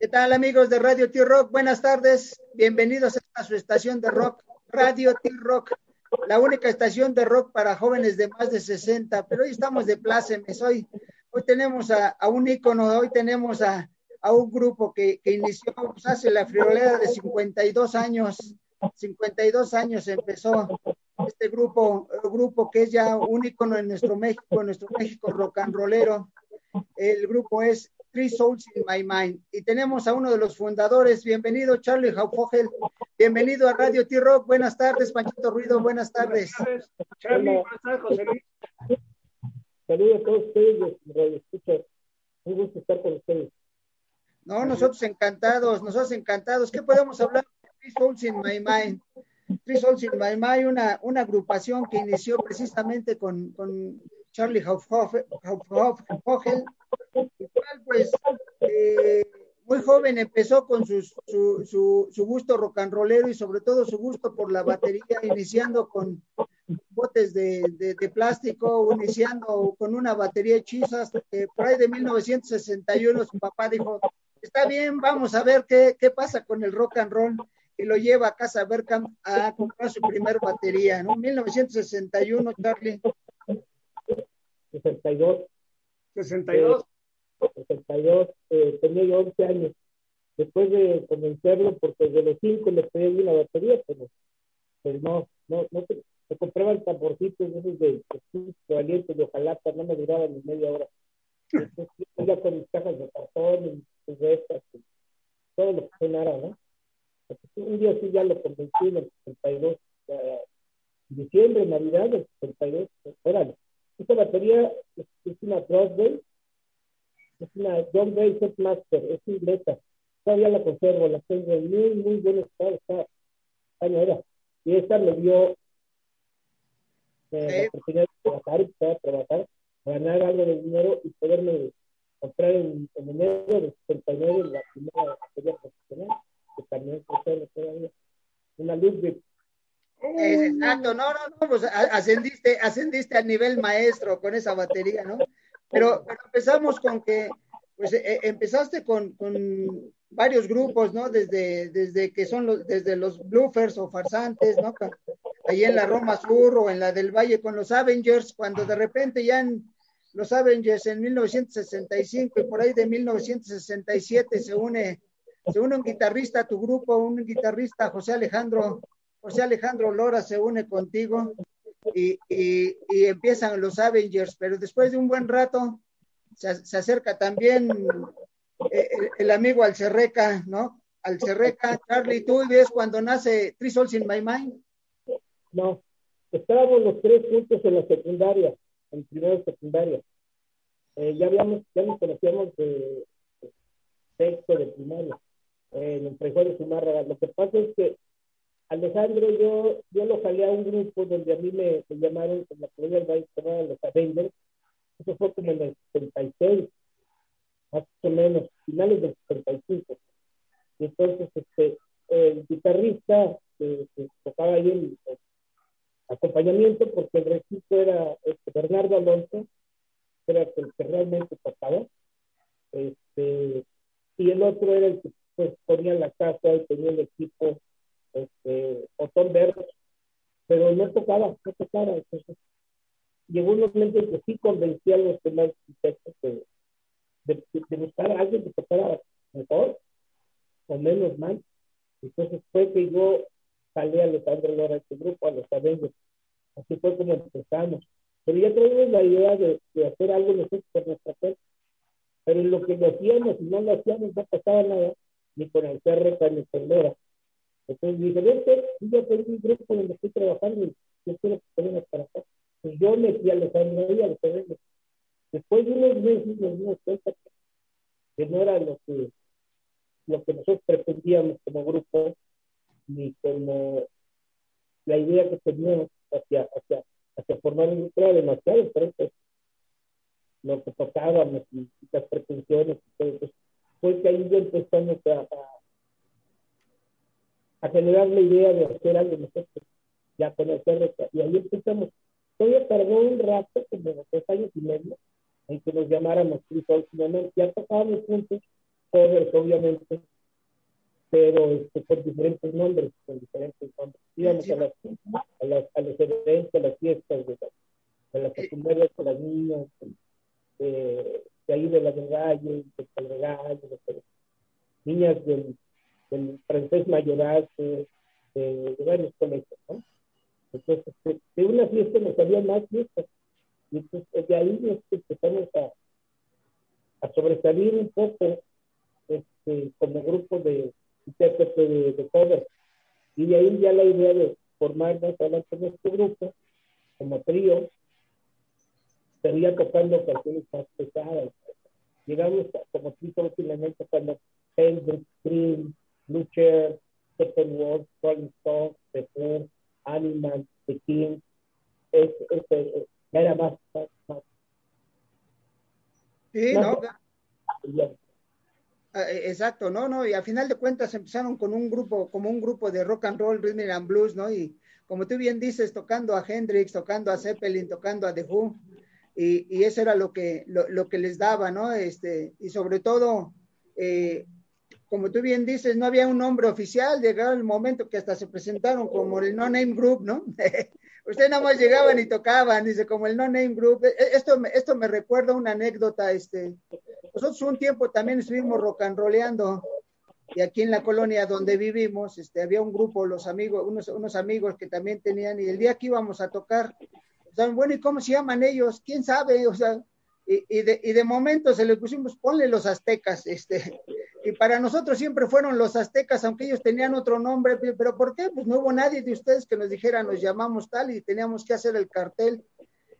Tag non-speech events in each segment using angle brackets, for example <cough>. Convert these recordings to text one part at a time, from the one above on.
¿Qué tal amigos de Radio T-Rock? Buenas tardes, bienvenidos a su estación de rock, Radio T-Rock, la única estación de rock para jóvenes de más de 60, pero hoy estamos de plácemes, hoy, hoy tenemos a, un ícono, hoy tenemos a, un grupo que, inició pues, hace la friolera de 52 años, 52 años empezó este grupo, grupo que es ya un ícono en nuestro México, en nuestro México rock and rollero. El grupo es Three Souls in My Mind. Y tenemos a uno de los fundadores. Bienvenido, Charlie Haufogel. Bienvenido a Radio T-Rock. Buenas tardes, Panchito Ruido. Buenas tardes. Buenas tardes, Charlie. Buenas tardes, José Luis. Saludos a todos ustedes, Radio. Un gusto estar con ustedes. No, nosotros encantados, nosotros encantados. ¿Qué podemos hablar de Three Souls in My Mind? Three Souls in My Mind, una, una agrupación que inició precisamente con, con Charlie Haufogel, pues eh, muy joven empezó con su, su, su, gusto rock and rollero y sobre todo su gusto por la batería, iniciando con botes de, plástico, iniciando con una batería hechiza, hasta que por ahí de 1961 su papá dijo, está bien, vamos a ver qué, qué pasa con el rock and roll y lo lleva a casa Berkham a comprar su primer batería, ¿no? 1961, Charlie. 62. 62. 62, eh, tenía yo 11 años. Después de convencerlo, porque de los 5 le pedí una batería, pero pues no, no, no se, compraban tamborcitos esos de, de, aliento de ojalá, no me duraban ni media hora. Entonces, ya con mis cajas de cartón y mis restas, todo lo que sonara, ¿no? un día sí ya lo convencí en el 62, diciembre, Navidad del 62, órale. Esta batería es, es una Broadway es una John Gray Master, es inglesa. Todavía la conservo, la tengo en muy, muy buen estado, está, nueva. Y esta me dio eh, la oportunidad de trabajar, de trabajar, ganar algo de dinero y poderme comprar en, enero de 79 la primera batería profesional, que también conservo todavía. Una Ludwig Exacto, no, no, no, pues ascendiste, ascendiste al nivel maestro con esa batería, ¿no? Pero, empezamos con que, pues eh, empezaste con, con, varios grupos, ¿no? Desde, desde que son los, desde los bluffers o farsantes, ¿no? Ahí en la Roma Sur o en la del Valle con los Avengers, cuando de repente ya en los Avengers en 1965 y por ahí de 1967 se une, se une un guitarrista a tu grupo, un guitarrista José Alejandro, José Alejandro Lora se une contigo y, empiezan los Avengers, pero después de un buen rato se, acerca también eh, el, amigo Alcerreca, ¿no? Alcerreca, Charlie, ¿tú ves cuando nace Three Souls in My Mind? No, estábamos los tres juntos en la secundaria, en primera secundaria. Eh, ya habíamos, ya nos conocíamos de, sexto de primaria, en el de Zumárraga. Lo que pasa es que Alejandro, yo, yo lo jalé a un grupo donde a mí me, llamaron en la colonia del los Avengers. Eso fue como en el 76, más o menos, finales del 75. Y entonces, este, el guitarrista que, tocaba ahí el, acompañamiento, porque el registro era este, Bernardo Alonso, que era el que realmente tocaba. Este, y el otro era el que pues, ponía la casa y tenía el equipo este, Otón Verde, pero no tocaba, no tocaba. Entonces, llegó un momento en que sí convencía a los demás arquitectos de, de, buscar a alguien que tocara mejor o menos mal. Entonces fue que yo salí a Alejandro Lora a este grupo, a los Avengers. Así fue como empezamos. Pero ya traíamos la idea de, de hacer algo nosotros por nuestra cuenta. Pero en lo que lo hacíamos y no lo hacíamos no pasaba nada, ni con el CR ni con Lora. Entonces dije, vente, yo tengo un grupo donde estoy trabajando y yo quiero que vengas para acá. Pues yo metí a Alejandro ahí, a los Después de unos meses nos dimos cuenta que no era lo que, lo que nosotros pretendíamos como grupo, ni como la idea que teníamos hacia, hacia, hacia formar un grupo era demasiado diferente. Lo que tocábamos y, las pretensiones y todo eso. Fue que ahí ya empezamos a, a a generar la idea de hacer algo nosotros, ya conocer, y ahí empezamos. Todavía tardó un rato, como tres años y medio, en que nos llamáramos ya tocábamos juntos, covers, obviamente, pero este, con diferentes nombres, con diferentes nombres. Íbamos a, las, a, las, a los eventos, a las fiestas de, de las secundarias con las niñas, de, de ahí de la de Gallo, de Calvegallo, de, niñas del, del francés mayoral, de, varios colegios, ¿no? Entonces, de, de una fiesta nos había más fiestas. Y entonces de ahí este, empezamos a, a sobresalir un poco este, como grupo de intérprete de, de covers. Y de ahí ya la idea de formarnos adelante en este grupo, como trío, sería tocando canciones más pesadas. Llegamos a, como trío últimamente tocando Hendrix, Cream, Blue Chair, Steppenwolf, Rolling Stones, The Who, Animal, The King. Es, es, es, era más, más, más Sí, no. Ah, eh, exacto, no, no, y al final de cuentas empezaron con un grupo, como un grupo de rock and roll, rhythm and blues, ¿no? Y como tú bien dices, tocando a Hendrix, tocando a Zeppelin, tocando a The Who, y, y eso era lo que, lo, lo, que les daba, ¿no? Este, y sobre todo, eh, como tú bien dices, no había un nombre oficial, llegaba el momento que hasta se presentaron como el No Name Group, ¿no? <laughs> Ustedes nada más llegaban y tocaban, dice, como el No Name Group. E, esto, esto me recuerda una anécdota, este, nosotros un tiempo también estuvimos rock and rollando y aquí en la colonia donde vivimos, este, había un grupo, los amigos, unos, unos amigos que también tenían, y el día que íbamos a tocar, estaban, bueno, ¿y cómo se llaman ellos? ¿Quién sabe? O sea, y, y, de, y de momento se le pusimos, ponle los aztecas, este, <laughs> y para nosotros siempre fueron los aztecas, aunque ellos tenían otro nombre, pero ¿por qué? Pues no hubo nadie de ustedes que nos dijera, nos llamamos tal y teníamos que hacer el cartel,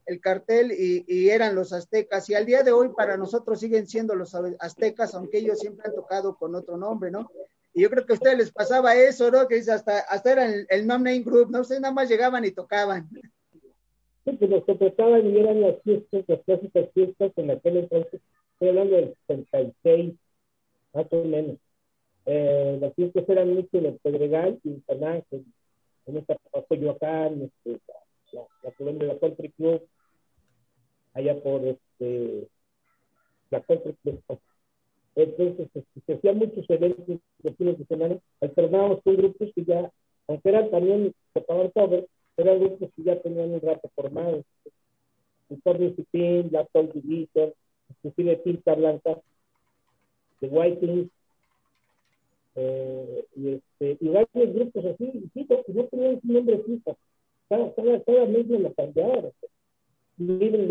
el cartel y, y, eran los aztecas. Y al día de hoy para nosotros siguen siendo los aztecas, aunque ellos siempre han tocado con otro nombre, ¿no? Y yo creo que a ustedes les pasaba eso, ¿no? Que hasta, hasta era el, el no-name group, ¿no? Ustedes nada más llegaban y tocaban. Que tocaban y eran las fiestas, las clásicas fiestas en aquel entonces, estoy hablando del 66, más o menos. Eh, las fiestas eran mucho en el Pedregal y en San Ángel, en esta Coyoacán, este, la, la de la Country Club, allá por este, la Country Club. Entonces, este, se hacían muchos eventos de fines de semana, alternábamos con grupos que ya, aunque eran también, tocaban covers, eran grupos que ya tenían un rato formados. El Torneo Cipín, la Tol Division, inclusive Tinta Blanca, The Whitings, eh, y, este, y varios grupos así, y no tenían un nombre fijo. Cada, cada, cada mes me lo cambiaron. Living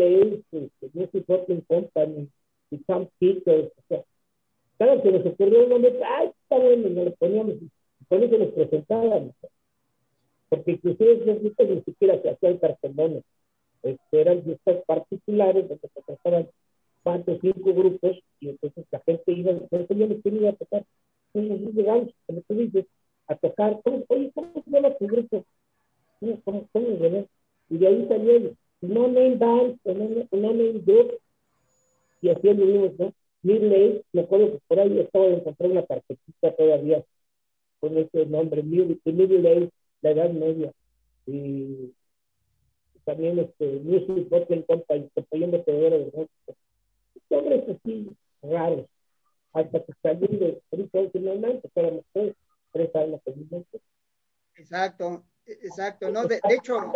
este, Music Bottling Company, y Tom Peters, o sea, cada que nos ocurrió un nombre, ¡ay, está bueno! Nos lo poníamos, y con eso nos presentábamos. Porque inclusive esos grupos ni siquiera se hacían cartelones. Este, eran listas particulares donde se presentaban cuatro o cinco grupos y entonces la gente iba, eso yo les quería tocar. Entonces llegamos, como tú dices, a tocar, ¿cómo, oye, ¿cómo se llama tu grupo? ¿Cómo, cómo, cómo se Y de ahí salió el No Name Band, No, no Name Group, y así lo vimos, ¿no? Midley, me acuerdo que por ahí estaba de encontrar una tarjetita todavía con ese nombre, Midley, la Edad Media. Y también este, Music Bottling Company, compañía de Pedro de México nombres así raros, hasta que salí de Frito finalmente, éramos tres, tres años finalmente. Exacto, exacto, ¿no? De, de, hecho,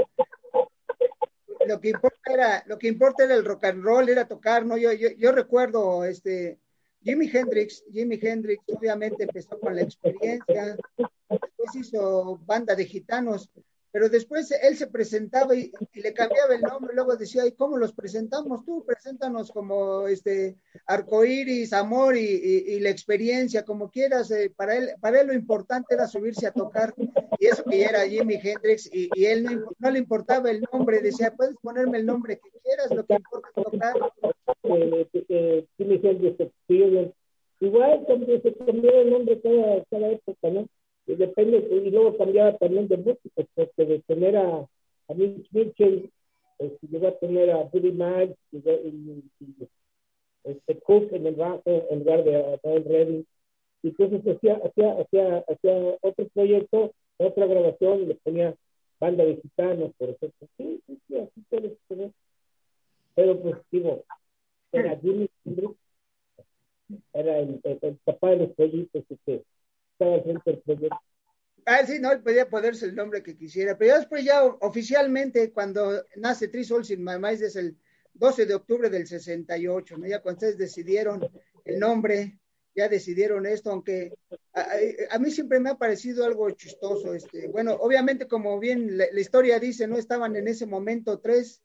lo que importa era, lo que importa era el rock and roll, era tocar, ¿no? Yo, yo, yo recuerdo, este, Jimi Hendrix, Jimi Hendrix obviamente empezó con la experiencia, después hizo banda de gitanos, pero después él se presentaba y, y, le cambiaba el nombre, luego decía, ¿y cómo los presentamos tú? Preséntanos como este arcoíris, amor y, y, y, la experiencia, como quieras. Eh, para, él, para él lo importante era subirse a tocar, y eso que era Jimi Hendrix, y, él no, no, le importaba el nombre, decía, puedes ponerme el nombre que quieras, lo que importa es tocar. Eh, eh, Jimi Hendrix. Igual se cambió el nombre cada, cada época, ¿no? Y depende, y luego cambiaba también de músicos, porque de tener a, a Mitch Mitchell, este, llegó a tener a Buddy Miles, y, y, y, este Cook en el en lugar de Paul Redding. Y entonces hacía, hacía, hacía, hacía otro proyecto, otra grabación, y le ponía banda de gitanos, por ejemplo. Sí, sí, sí, así puede ser. Pero pues digo, era Jimmy era el, el, papá de los pollitos que estaba al frente proyecto. Ah, sí, no, él podía ponerse el nombre que quisiera, pero después ya oficialmente cuando nace Three Souls in My Mind es el 12 de octubre del 68, ¿no? Ya cuando ustedes decidieron el nombre, ya decidieron esto, aunque a, mí siempre me ha parecido algo chistoso, este, bueno, obviamente como bien la, historia dice, no estaban en ese momento tres,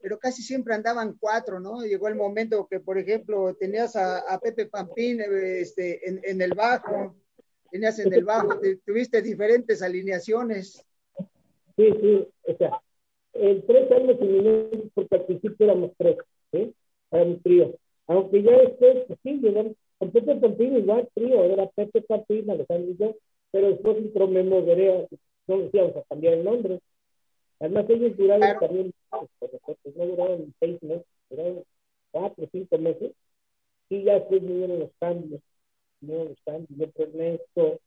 pero casi siempre andaban cuatro, ¿no? Llegó el momento que, por ejemplo, tenías a, Pepe Pampín este, en, en el bajo, tenías en el bajo, tuviste diferentes alineaciones. Sí, sí, o sea, el tres años y porque al principio éramos tres, ¿sí? Era un trío. Aunque ya después, pues sí, llegamos, con Pepe Pampín igual trío, era Pepe Pampín, Alejandro y yo, pero después entró Memo Guerrea, no decíamos a cambiar el nombre. Además, ellos duraron también, pues, no duraron seis meses, duraron cuatro, cinco meses, y ya después vinieron los cambios no están, entró Ernesto,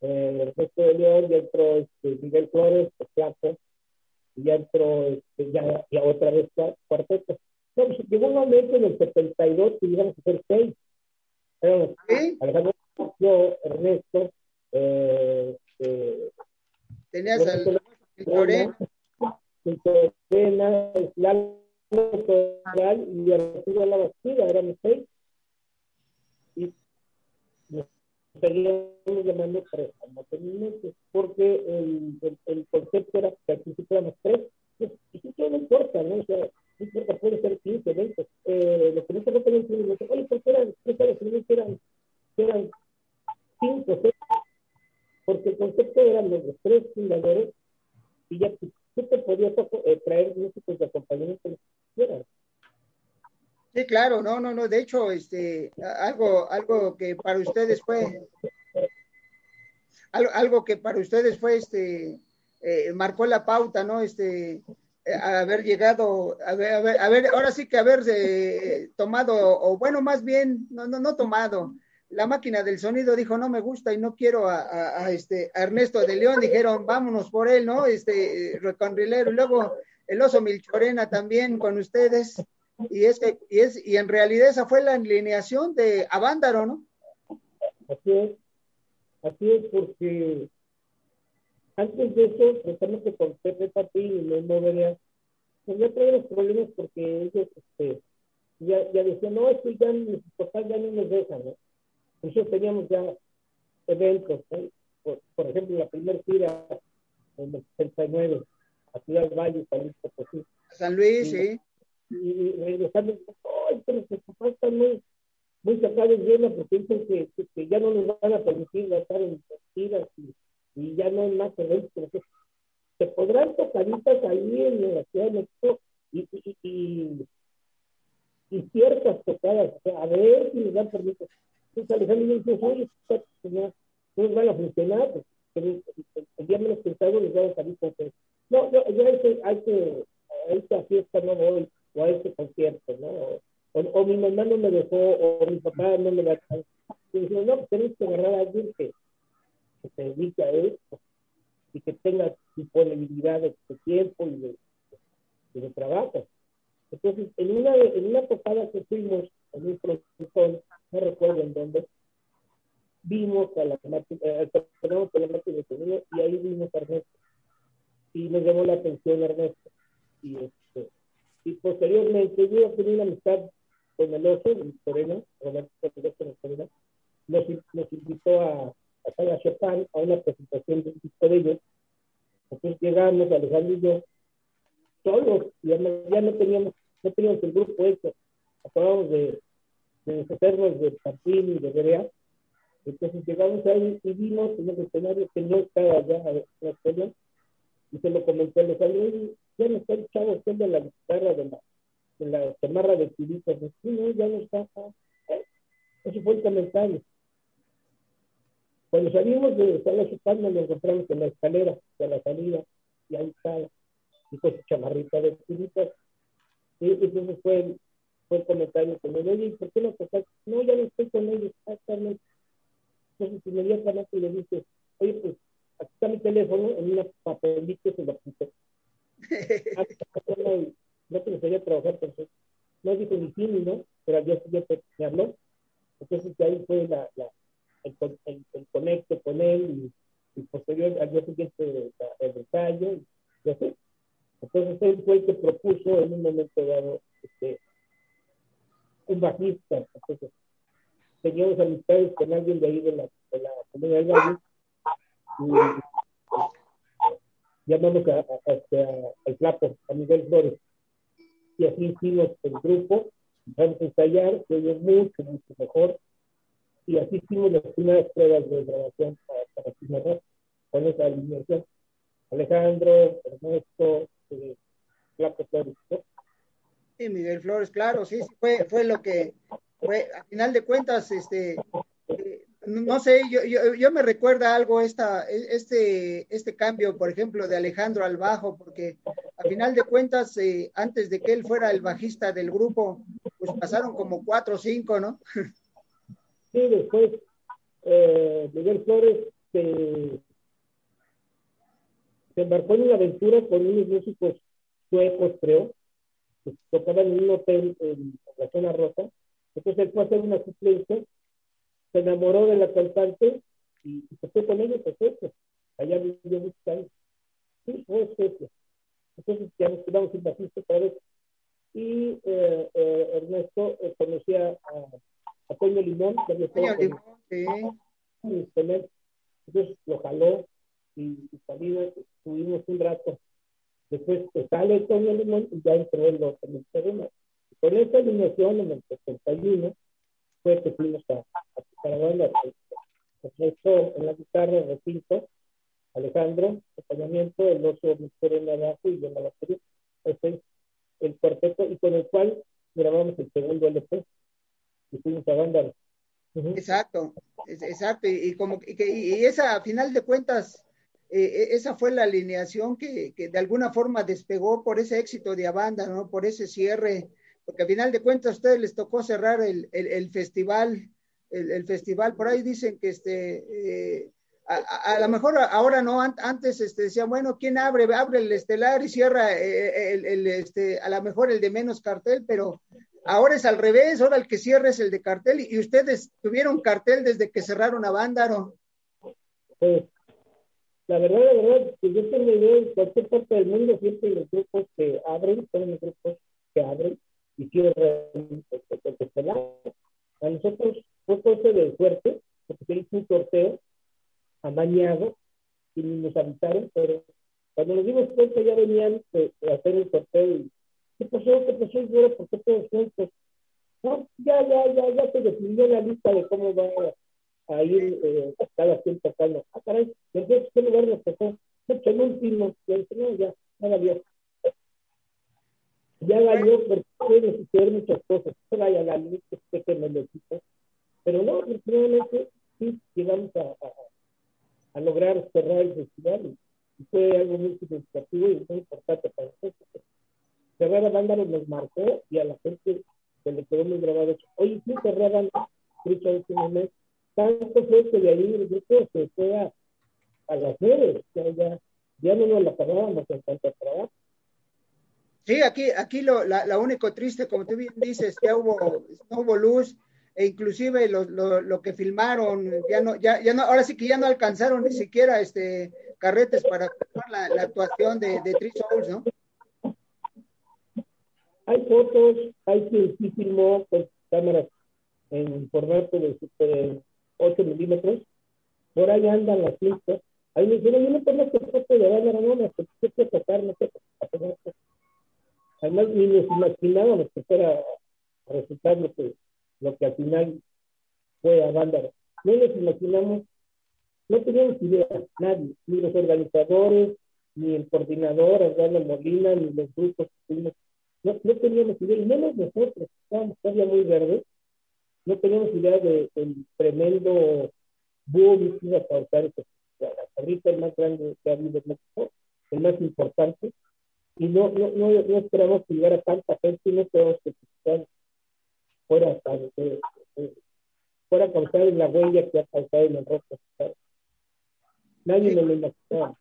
eh, Ernesto de León, ya entró este, Miguel Flores, el flaco, y ya entró este, ya, ya otra vez cuarteto. No, pues, llegó un momento en el 72 que íbamos a hacer seis. Pero, ¿Sí? Alejandro, yo, Ernesto, eh, eh, tenías al Lorena, Lorena, Lalo y Arturo La Bastida, éramos seis estaríamos llamando tres porque el, el, el, concepto era que principio éramos tres, pues, y eso no importa, ¿no? O sea, no importa, puede ser 15, 20. Eh, lo que no se no tenían oye, ¿por qué eran tres años? eran, eran cinco, seis, porque el concepto eran los tres fundadores y ya tú, te podías eh, traer músicos de acompañamiento que quieras. Sí, claro, no, no, no. De hecho, este, algo, algo que para ustedes fue, algo, algo que para ustedes fue, este, eh, marcó la pauta, ¿no? Este, eh, haber llegado, a ver, ahora sí que haber eh, tomado, o bueno, más bien, no, no, no tomado. La máquina del sonido dijo, no me gusta y no quiero a, a, este, a Ernesto de León. Dijeron, vámonos por él, ¿no? Este, reconrilero. Y luego el oso Milchorena también con ustedes y es que, y es, y en realidad esa fue la alineación de Avándaro, ¿no? Así es, así es porque antes de eso, precisamente con Pepe Patín y Memo Verea, pues ya los problemas porque ellos este, ya, ya decían, no, esto ya mis papás ya no nos dejan, ¿no? Nosotros teníamos ya eventos, por, por, ejemplo, la primera tira en el 69, a Ciudad Valle, San Luis Potosí. San Luis, sí y regresando, ¡ay, pero que papás están muy, muy sacados de porque dicen que, que, ya no nos van a permitir gastar en tiras y, y, ya no hay más eventos. Se podrán tocaditas ahí en la Ciudad de México y, y, y, y ciertas tocadas, a ver si nos dan permiso. Entonces Alejandro dice, oye, no van a funcionar, pues, el, el, día menos pensado les van a salir con que no, no, ya hay que, hay que, a esta fiesta no voy, o a ese concierto, ¿no? O, mi mamá no me dejó, o mi papá no me dejó. Y no, tienes que agarrar a alguien que, se dedique a esto y que tenga disponibilidad de, tiempo y de, de, trabajo. Entonces, en una, en una tocada que fuimos en un productor, no recuerdo en dónde, vimos a la eh, de sonido y ahí vimos a Ernesto. Y nos llamó la atención Ernesto. Y y posteriormente yo tenido una amistad con el oso, Moreno, Roberto Moreno, nos, nos invitó a, a Sala Chopin a una presentación de un disco de ellos. Entonces llegamos, Alejandro y yo, todos, ya no, ya no teníamos, no teníamos el grupo hecho, acabamos de, de deshacernos de Pampín y de Berea. Entonces llegamos ahí y vimos en el escenario que no estaba allá en la escena, y se lo comenté a Alejandro, y ya no está el chavo haciendo la guitarra de la, de la chamarra de tiritas. Sí, no, ya no está. ¿Eh? Eso fue el comentario. Cuando salimos de Sala Chupando, nos encontramos en la escalera de la salida y ahí estaba, y con su chamarrita de tiritas. Y entonces fue el, fue el comentario que me dio, ¿y por qué no tocaste? No, ya no estoy con ellos, exactamente. Entonces inmediatamente le dije, oye, pues aquí está mi teléfono en una papelita se lo puse no te gustaría trabajar con eso. No dijo ni sí ni no, pero al día siguiente me habló. Entonces ahí fue la, la el, el, el, conecto con él y, y posterior al día siguiente el ensayo. Y así. Entonces él fue el que propuso en un momento dado este, un bajista. Entonces teníamos amistades con alguien de ahí de la, de la comunidad del Valle y llamamos a, a, este, a, al flaco, a Miguel Flores. Y así hicimos el grupo, vamos a ensayar, se oye mucho, mucho mejor. Y así hicimos las primeras pruebas de grabación para, para con esa alineación. Alejandro, Ernesto, eh, Flaco Flores. ¿no? Sí, Miguel Flores, claro, sí, fue, fue lo que fue, a final de cuentas, este, eh, no sé, yo, yo, me recuerda algo esta, este, este cambio, por ejemplo, de Alejandro al bajo, porque a final de cuentas, eh, antes de que él fuera el bajista del grupo, pues pasaron como cuatro o cinco, ¿no? Sí, después eh, Miguel Flores se, se, embarcó en una aventura con unos músicos suecos, creo, que tocaban en un hotel en la zona rosa. Entonces él fue a hacer una suplencia se enamoró de la cantante y, y se fue con ella a Suecia. Allá vivió muchos años. Sí, fue Suecia. Entonces ya nos quedamos sin bajista otra vez. Y eh, eh, Ernesto eh, conocía a, a Toño Limón, que había estado con, Limón, sí. con él. Entonces lo jaló y, y salimos, estuvimos un rato. Después pues, sale Toño Limón y ya entró en el terreno. Con esta alineación en el 71 fue que fuimos a, a para banda. Ernesto en la guitarra, recinto, Alejandro, acompañamiento, el oso Mister en abajo y yo en la es el cuarteto y con el cual grabamos el segundo LP y fuimos a banda. Uh -huh. Exacto, exacto, y, y como y, y, esa a final de cuentas, eh, esa fue la alineación que, que, de alguna forma despegó por ese éxito de Abanda, ¿no? Por ese cierre, porque a final de cuentas a ustedes les tocó cerrar el, el, festival, el, festival, por ahí dicen que este eh, a, a, lo mejor ahora no, antes este, decían, bueno, ¿quién abre? Abre el estelar y cierra eh, el, el, este, a lo mejor el de menos cartel, pero ahora es al revés, ahora el que cierra es el de cartel y ustedes tuvieron cartel desde que cerraron a Vándaro. Pues, la verdad, la verdad, que yo tengo idea en cualquier parte del mundo, siempre los grupos que abren, son los grupos que abren y cierran el. A nosotros fue cosa de suerte, porque se hizo un sorteo amañado y nos avisaron, pero cuando nos dimos cuenta ya venían de, de hacer el sorteo y ¿qué pasó? ¿Qué pasó? Y ahora, ¿por qué todos juntos? No, ya, ya, ya, ya se definió la lista de cómo va a ir eh, cada quien tocando. Ah, caray, entonces, ¿qué lugar nos tocó? No, el último, ya, no, ya, valió. Ya valió porque puede suceder muchas cosas. Se vaya la lista, que me lo quito. Pero no, definitivamente sí llegamos a, a, a, lograr cerrar el festival y fue algo muy significativo y muy importante para nosotros. Cerrar a Vándaro nos marcó y a la gente se le quedó muy grabado. Oye, sí cerraban Cristo último mes. Tanto fue que de ahí el grupo se fue a, a las redes, ya, ya, ya no nos la pagábamos en cuanto a trabajo. Sí, aquí, aquí lo, la, la, único triste, como tú bien dices, que hubo, no hubo luz, e inclusive lo, lo, que filmaron, ya no, ya, ya no, ahora sí que ya no alcanzaron ni siquiera este carretes para la, actuación de, de Three Souls, ¿no? Hay fotos, hay quien sí filmó con cámaras en formato de, de 8 milímetros, por ahí andan las cintas. Ahí me dijeron, yo no tengo que foto de banda, no, que tocar, no sé Además, ni nos imaginábamos que fuera a resultar lo que, lo que al final fue a Vándaro. No nos imaginamos, no teníamos idea, nadie, ni los organizadores, ni el coordinador, Argano Molina, ni los grupos que tuvimos no, no, teníamos idea, y menos nosotros, estábamos todavía muy verdes, no teníamos idea del de, tremendo boom que iba a causar este, ahorita el más grande que ha habido en México, el más importante, y no, no, no, no esperamos que llegara tanta gente y no esperamos que fuera, eh, eh, fuera a causar la huella que ha causado en el rostro. Nadie sí. nos lo imaginaba.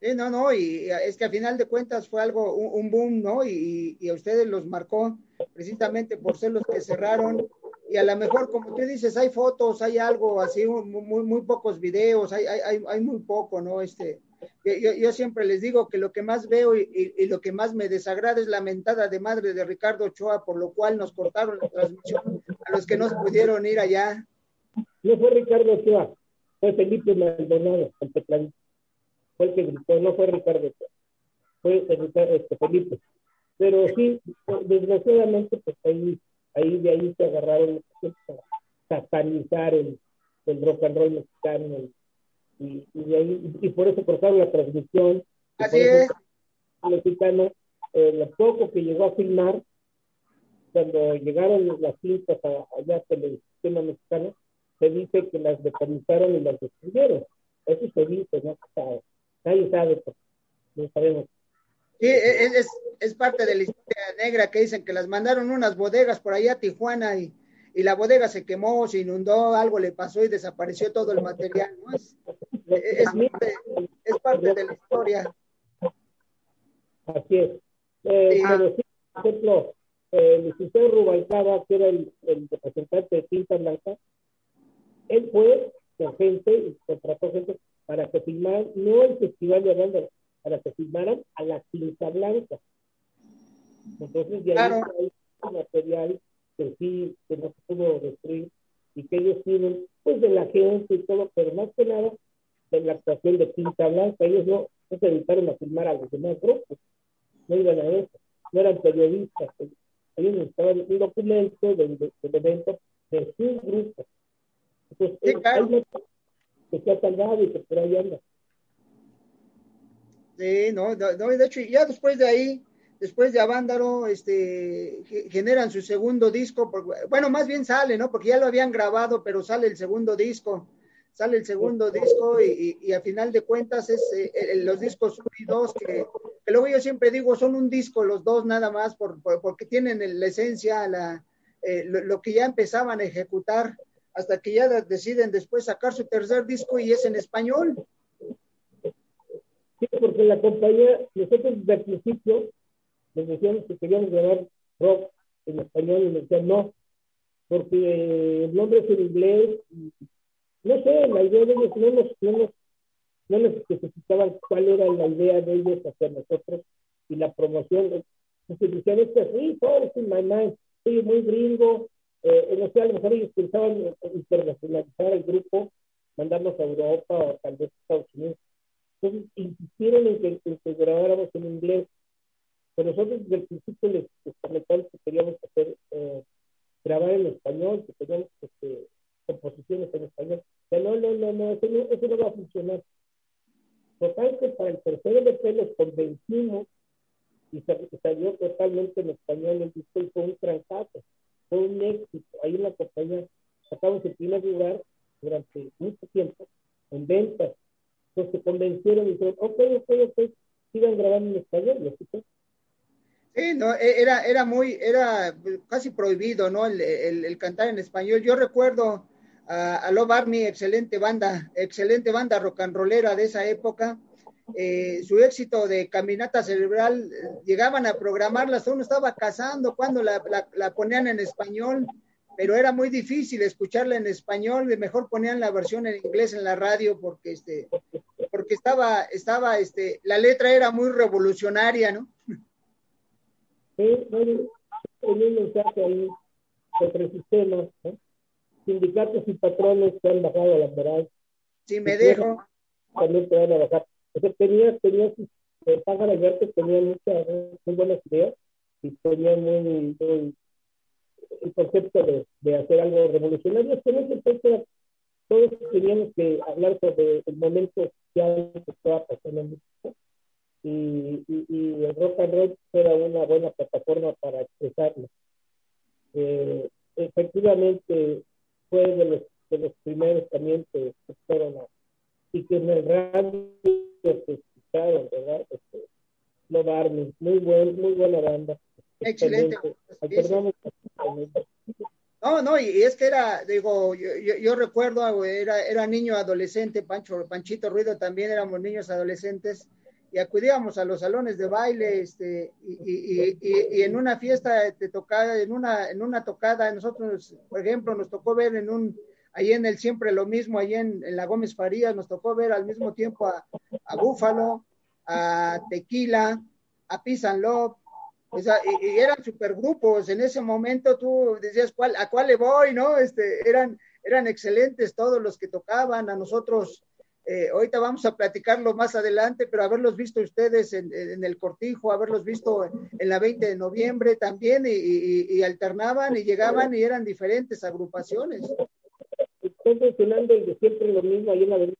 Sí, no, no, y es que a final de cuentas fue algo, un, un boom, ¿no? Y, y, a ustedes los marcó precisamente por ser los que cerraron y a lo mejor, como tú dices, hay fotos, hay algo así, muy, muy pocos videos, hay, hay, hay muy poco, ¿no? Este, yo, siempre les digo que lo que más veo y, lo que más me desagrada es la mentada de madre de Ricardo Ochoa, por lo cual nos cortaron la transmisión a los que no pudieron ir allá. No fue Ricardo Ochoa, fue Felipe Maldonado, el. Fue el que no fue Ricardo Ochoa, fue este, Felipe. Pero sí, desgraciadamente, pues ahí, ahí de ahí se agarraron satanizar el, el rock and roll mexicano, y, y, ahí, y por eso cortaron la transmisión. Así es. Mexicano, eh, lo poco que llegó a filmar, cuando llegaron las cintas allá a el sistema mexicano, se dice que las decomitaron y las destruyeron. Eso se dice, no sabe. Nadie sabe, pues, no sabemos. Sí, es, es, es, parte de la historia negra que dicen que las mandaron unas bodegas por allá a Tijuana y, y la bodega se quemó, se inundó, algo le pasó y desapareció todo el material. ¿no? Es, es, parte, es parte de la historia. Así es. Eh. Pero sí, por ejemplo, eh, licenciado Rubalcaba, que era el, el, representante de Tinta Blanca, él fue con gente y contrató gente para que filmaran, no el Festival de Banda, para que filmaran a la Tinta Blanca. Entonces, de ahí Claro. hay material que sí, que no se pudo destruir y que ellos tienen, pues, de la gente y todo, pero más que nada, de la actuación de Tinta Blanca. Ellos no, no se dedicaron a filmar a los demás grupos, no iban a eso, no eran periodistas. Ellos necesitaban un documento del, del evento de su grupo. Entonces, Sí, claro. hay gente que se ha salvado y que por ahí anda. Sí, no, no, no, de hecho, ya después de ahí, después de Avándaro, este, ge- generan su segundo disco, por- bueno, más bien sale, ¿no? Porque ya lo habían grabado, pero sale el segundo disco, sale el segundo disco y, y, y a final de cuentas es eh, eh, los discos 1 y 2 que, que luego yo siempre digo son un disco los dos nada más por, por- porque tienen la esencia, la, eh, lo, lo que ya empezaban a ejecutar hasta que ya de- deciden después sacar su tercer disco y es en español. Sí, porque la compañía, nosotros desde el principio les decíamos que queríamos grabar rock en español y nos decían no, porque el nombre es en inglés. Y, no sé, la idea de ellos no nos, no nos, no nos especificaban cuál era la idea de ellos hacia nosotros y la promoción. Entonces decían, esto es todo in my mind, soy muy gringo. Eh, no a lo mejor ellos pensaban internacionalizar el grupo, mandarnos a Europa o tal vez a Estados Unidos. Entonces insistieron en que, en que grabáramos en inglés. Pero nosotros desde el principio les, les comentamos que queríamos hacer, eh, grabar en español, que queríamos este, composiciones en español. Ya no, no, no, no, eso no, eso no va a funcionar. Total que para el tercer LP los convencimos y salió totalmente en español el disco y fue un trancazo, fue un éxito. Hay una compañía, sacamos el primer lugar durante mucho tiempo en ventas. Entonces se convencieron y dijeron, ok, ok, ok, sigan grabando en español. Y así. Sí, no, e- era, era muy, era casi prohibido, ¿no? El, el, el cantar en español. Yo recuerdo a, a Love Army, excelente banda, excelente banda rock and rollera de esa época. Eh, su éxito de Caminata Cerebral, llegaban a programarla, uno estaba cazando cuando la, la, la ponían en español, pero era muy difícil escucharla en español, de mejor ponían la versión en inglés en la radio porque este, porque estaba, estaba, este, la letra era muy revolucionaria, ¿no? Sí, no, hay un mensaje ahí sobre el sistema, ¿no? sindicatos y patrones que han bajado a la moral, Si me dejo. también te van a bajar. O sea, tenía, tenía sus, eh, Pájaro Alberto tenía muchas, muy buenas ideas y tenía muy, muy el concepto de, de hacer algo revolucionario, pero en ese era- todos teníamos que hablar sobre el momento social que estaba pasando en México y, y, y el rock and roll era una buena plataforma para expresarlo. Eh, efectivamente, fue de los, de los primeros también que fueron a, y que en el radio se escucharon, ¿verdad? Este, Love Army, muy, buen, muy buena banda. Excelente. No, no, y, y es que era, digo, yo, yo, yo recuerdo, era, era niño adolescente, Pancho, Panchito Ruido también éramos niños adolescentes, y y acudíamos a los salones de baile, este, y, en una fiesta te tocaba, en una, en una tocada, nosotros, por ejemplo, nos tocó ver en un, ahí en el siempre lo mismo, ahí en, la Gómez Farías, nos tocó ver al mismo tiempo a, Búfalo, a Tequila, a Pisan Love, y, eran supergrupos, en ese momento tú decías, ¿cuál, ¿a cuál le voy? ¿no? Este, eran, eran excelentes todos los que tocaban, a nosotros eh, ahorita vamos a platicarlo más adelante, pero haberlos visto ustedes en, el cortijo, haberlos visto en la 20 de noviembre también, y, alternaban y llegaban y eran diferentes agrupaciones. Estoy mencionando el de siempre lo mismo ahí en la avenida.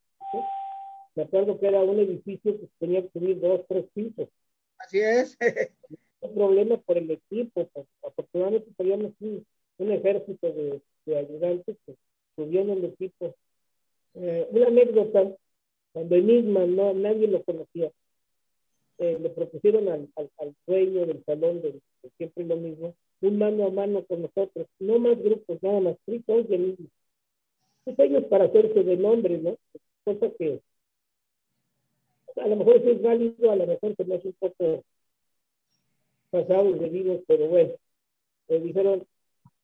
Me acuerdo que era un edificio que tenía que subir dos, tres pisos. Así es. <laughs> un problema por el equipo. Pues, afortunadamente teníamos un, ejército de, de ayudantes que subían el equipo eh, una anécdota, cuando Enigma no, nadie lo conocía, eh, le propusieron al, al, dueño del salón, de, siempre lo mismo, un mano a mano con nosotros, no más grupos, nada más, fritos de Enigma. Pues ellos para hacerse de nombre, ¿no? Cosa que a lo mejor es válido, a lo mejor se me hace un poco pasado de vivos, pero bueno, le dijeron,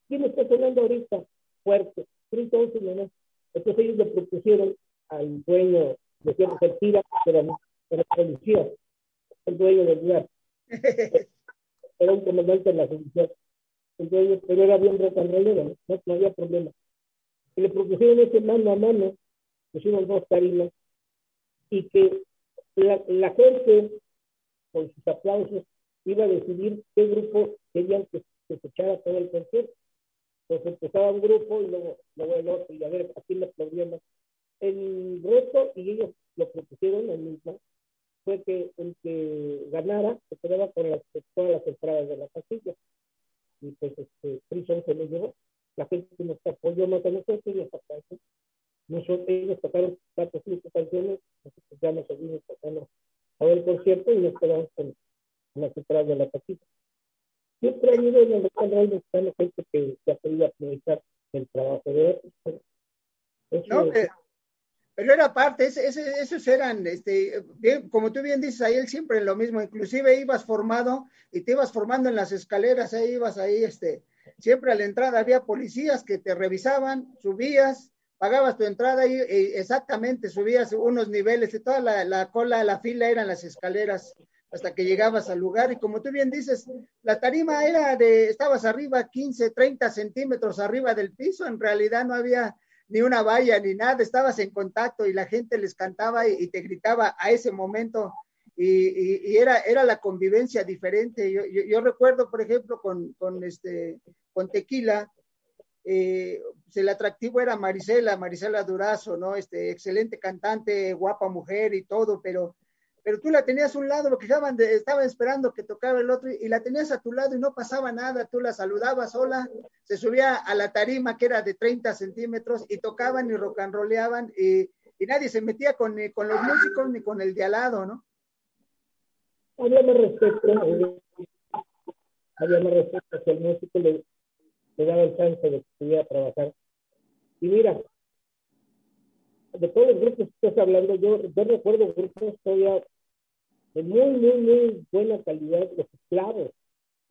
¿quién está sonando ahorita? Fuerte, 30 no, entonces ellos le propusieron al dueño de cierta Tira, que era, la policía, el dueño del lugar. <laughs> era un comandante de la policía. El dueño, pero era bien rocanrolero, ¿no? no había problema. Y le propusieron ese mano a mano, pusimos dos tarimas, y que la, la gente, con sus aplausos, iba a decidir qué grupo querían que, que se echara todo el concierto. Entonces empezaba un grupo y luego, luego el otro, y a ver, aquí le aplaudíamos. El reto, y ellos lo propusieron el mismo, fue que el que ganara se quedaba con las, todas las entradas de la casilla. Y pues este, Prison se lo llevó. La gente nos apoyó más a nosotros y hasta eso. Nosotros, ellos tocaron cuatro o cinco canciones, nosotros ya nos seguimos tocando a ver el concierto y nos quedamos con las entradas de la casilla siempre ha habido en el rock mexicano gente que, que ha podido aprovechar el trabajo de otros. no, pero, era parte, ese, ese, esos eran, este, bien, como tú bien dices, ahí él siempre lo mismo, inclusive ibas formado y te ibas formando en las escaleras, ahí ibas ahí, este, siempre a la entrada había policías que te revisaban, subías, pagabas tu entrada y, exactamente subías unos niveles y toda la, la cola, la fila eran las escaleras hasta que llegabas al lugar y como tú bien dices, la tarima era de, estabas arriba 15, 30 centímetros arriba del piso, en realidad no había ni una valla ni nada, estabas en contacto y la gente les cantaba y, te gritaba a ese momento y, era, era la convivencia diferente. Yo, recuerdo, por ejemplo, con, con, este, con Tequila, eh, el atractivo era Marisela, Marisela Durazo, ¿no? Este, excelente cantante, guapa mujer y todo, pero pero tú la tenías a un lado, porque estaban, estaban esperando que tocara el otro y la tenías a tu lado y no pasaba nada, tú la saludabas sola, se subía a la tarima que era de 30 centímetros y tocaban y rocanroleaban y, y nadie se metía con, con los músicos ni con el de al lado, ¿no? Había más respeto, había más respeto hacia el músico, le, le daba el chance de que pudiera trabajar. Y mira, de todos los grupos que estás hablando, yo, yo recuerdo grupos todavía de muy, muy, muy buena calidad, los esclavos,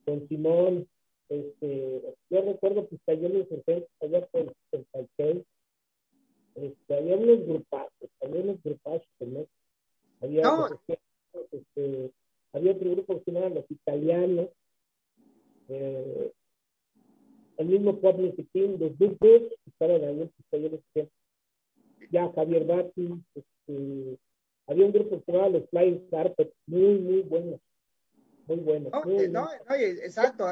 con Simón, este, yo recuerdo que talleres allá por el Taipei, este, había unos grupazos, había unos grupazos, ¿no? Había, no. este, había otro grupo que se llamaba Los Italianos, eh, el mismo Pablo Team, los grupos que estaban ahí en los ya Javier Bati, este, había un grupo que se llamaba los Flying Carpet, muy, muy buenos, muy buenos. No, muy, no, no, exacto.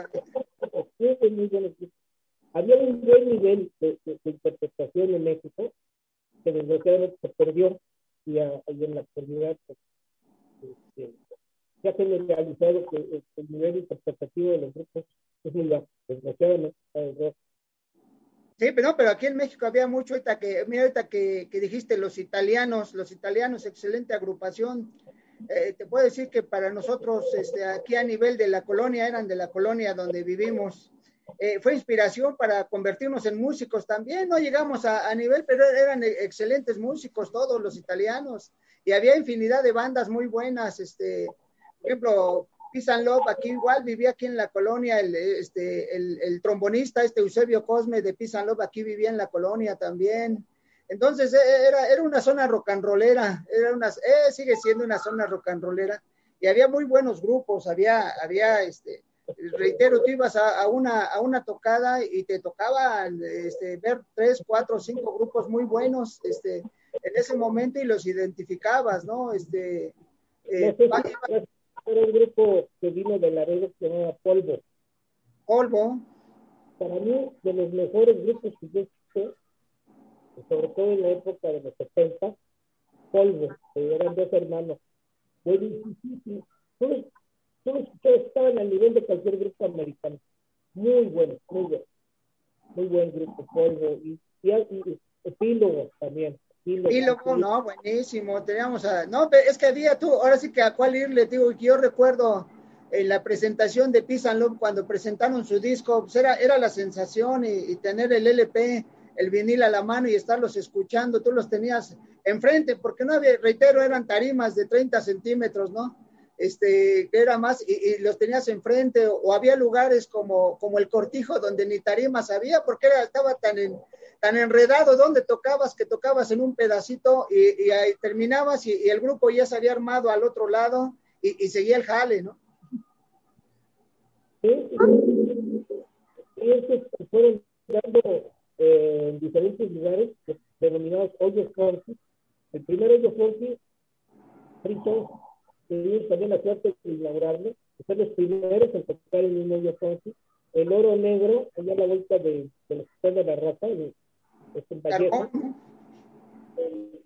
Muy, muy buenos Había un buen nivel de, interpretación en México, que desgraciadamente se perdió, y, en la actualidad pues, este, se ha generalizado que el, nivel interpretativo de los grupos es muy bajo, desgraciadamente. Sí, pero no, pero aquí en México había mucho, ahorita que, mira, ahorita que, que dijiste los italianos, los italianos, excelente agrupación. Eh, te puedo decir que para nosotros, este, aquí a nivel de la colonia, eran de la colonia donde vivimos. Eh, fue inspiración para convertirnos en músicos también. No llegamos a, a, nivel, pero eran excelentes músicos todos los italianos. y había infinidad de bandas muy buenas, este, por ejemplo, Peace Love, aquí igual vivía aquí en la colonia, el, este, el, trombonista, este Eusebio Cosme de Peace Love, aquí vivía en la colonia también. Entonces e, era, era una zona rock and rollera, era una, eh, sigue siendo una zona rock and rollera, y había muy buenos grupos, había, había este, reitero, tú ibas a, una, a una tocada y te tocaba este, ver tres, cuatro, cinco grupos muy buenos este, en ese momento y los identificabas, ¿no? Este, eh, era un grupo que vino de la red que se llamaba Polvo. Polvo. Para mí, de los mejores grupos que yo escuché, sobre todo en la época de los 70, Polvo, que eran dos hermanos. Buenísimo. Todos, todos estaban al nivel de cualquier grupo americano. Muy bueno, muy bueno. Muy buen grupo, Polvo. Y, y, y epílogo también. Y luego, no, buenísimo. Teníamos a. No, es que había tú, ahora sí que a cuál irle, digo, yo recuerdo en la presentación de Peace Love cuando presentaron su disco, pues era, era la sensación y, tener el LP, el vinil a la mano y estarlos escuchando, tú los tenías enfrente, porque no había, reitero, eran tarimas de 30 centímetros, ¿no? Este, era más, y, los tenías enfrente, o, había lugares como, como el cortijo donde ni tarimas había, porque era, estaba tan en, tan enredado donde tocabas que tocabas en un pedacito y, ahí terminabas y, el grupo ya se había armado al otro lado y, seguía el jale, ¿no? Sí, estos fueron dando eh, en diferentes lugares denominados hoyos funky. El primer hoyo funky, Frito, tuvimos también la suerte de inaugurarlo, ser los primeros en tocar en un hoyo funky. El oro negro, allá a la vuelta de, de la de la raza,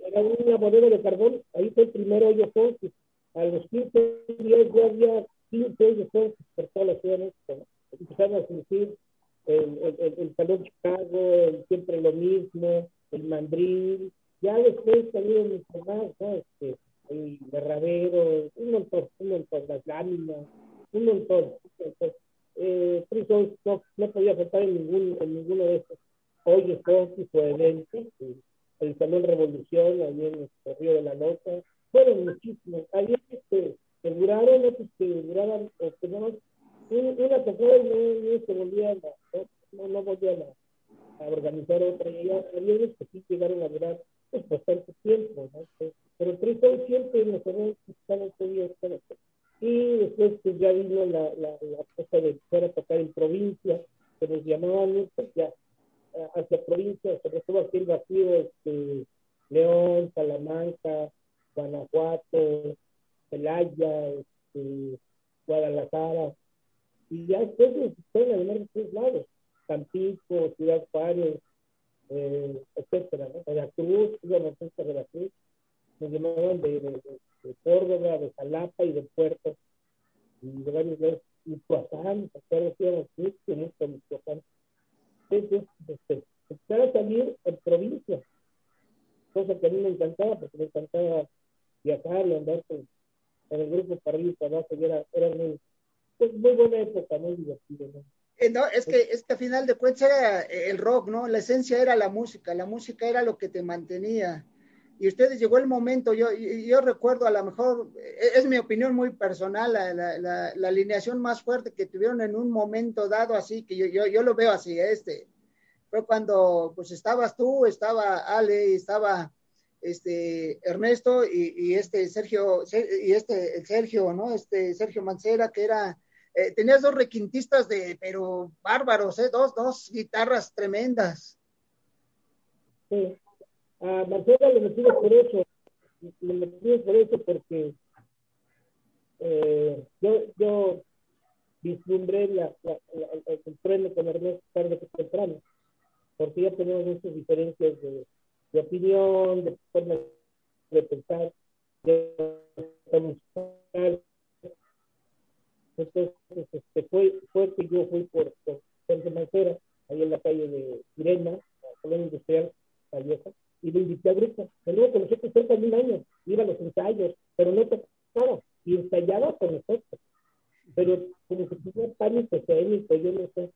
era una bodega de carbón, ahí fue el primer hoyo Fonsi. A los 15 días ya había 15 hoyos Fonsi por todas las ciudades. Empezaron a surgir el, el, el, Salón Chicago, siempre lo mismo, el Mandril. Ya después salieron mucho más, ¿no? Este, el Derradero, un montón, un montón, las láminas, un montón. Entonces, eh, no, no podía faltar en, ningún, en ninguno de estos hoy fue evento, el Salón Revolución, ahí en el Río de la Nota, fueron muchísimos. Había que, que duraron, otros que duraban, que no, una tocó y no, se volvían a, no, no volvían a, a, organizar otra, y había, unos que sí llegaron a durar pues, bastante tiempo, ¿no? Pero tres siempre nos habían estado día y después pues, ya vino la, la, la cosa de empezar a tocar en provincia, que nos llamaban, pues ya hacia provincias, sobre todo aquí el vacío, este, León, Salamanca, Guanajuato, Celaya, este, Guadalajara, y ya nos pueden de todos lados, Tampico, Ciudad Juárez, eh, etcétera, ¿no? Veracruz, íbamos a Veracruz, nos llamaban de, de, de, Córdoba, de Jalapa y de Puerto, y de varios lados, Michoacán, acá íbamos mucho, Entonces, este, empezar a salir en provincia, cosa que a mí me encantaba, porque me encantaba viajar y andar con, el grupo para arriba para abajo, y era, era muy, pues, muy buena época, muy divertido. ¿no? Eh, no, es que, es que a final de cuentas era el rock, ¿no? La esencia era la música, la música era lo que te mantenía. Y ustedes llegó el momento, yo, yo recuerdo a lo mejor, e, es mi opinión muy personal, la, la, alineación más fuerte que tuvieron en un momento dado así, que yo, yo, yo lo veo así, este, fue cuando pues estabas tú, estaba Ale, estaba este Ernesto y, este Sergio, y este Sergio, ¿no? Este Sergio Mancera, que era, eh, tenías dos requintistas de, pero bárbaros, ¿eh? Dos, dos guitarras tremendas. Sí a Marcela lo metimos por eso, lo metimos por eso porque eh, yo, yo vislumbré la, la, el tren con Ernesto tarde que temprano, porque ya tenemos muchas diferencias de, de opinión, de forma de pensar, de musical. Entonces, este, fue, fue que yo fui por, por Centro Mancera, ahí en la calle de Irena, la colonia industrial, la vieja, y lo invité a grupo. Nuevo con nosotros cerca de un año, iba a los ensayos, pero no tocaba, y ensayaba con nosotros. Pero como que tenía pánico escénico, yo no sé.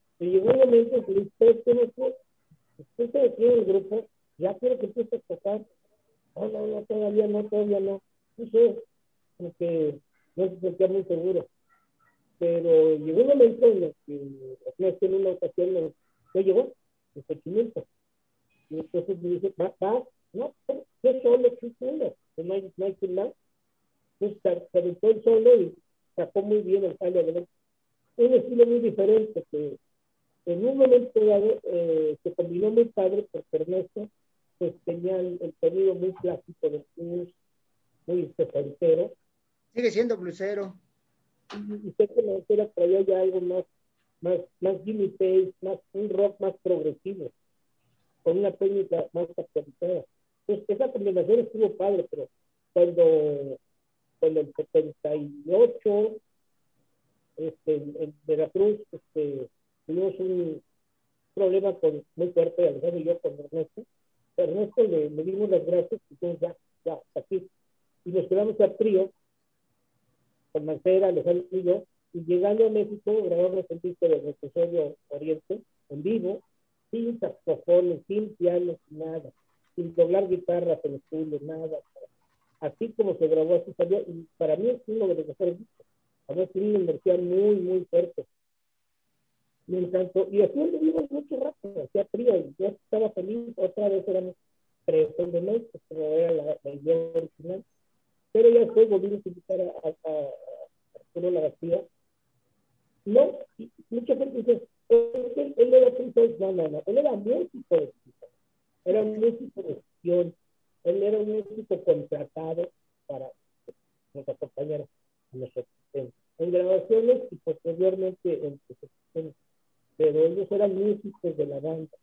Músicos de la banda.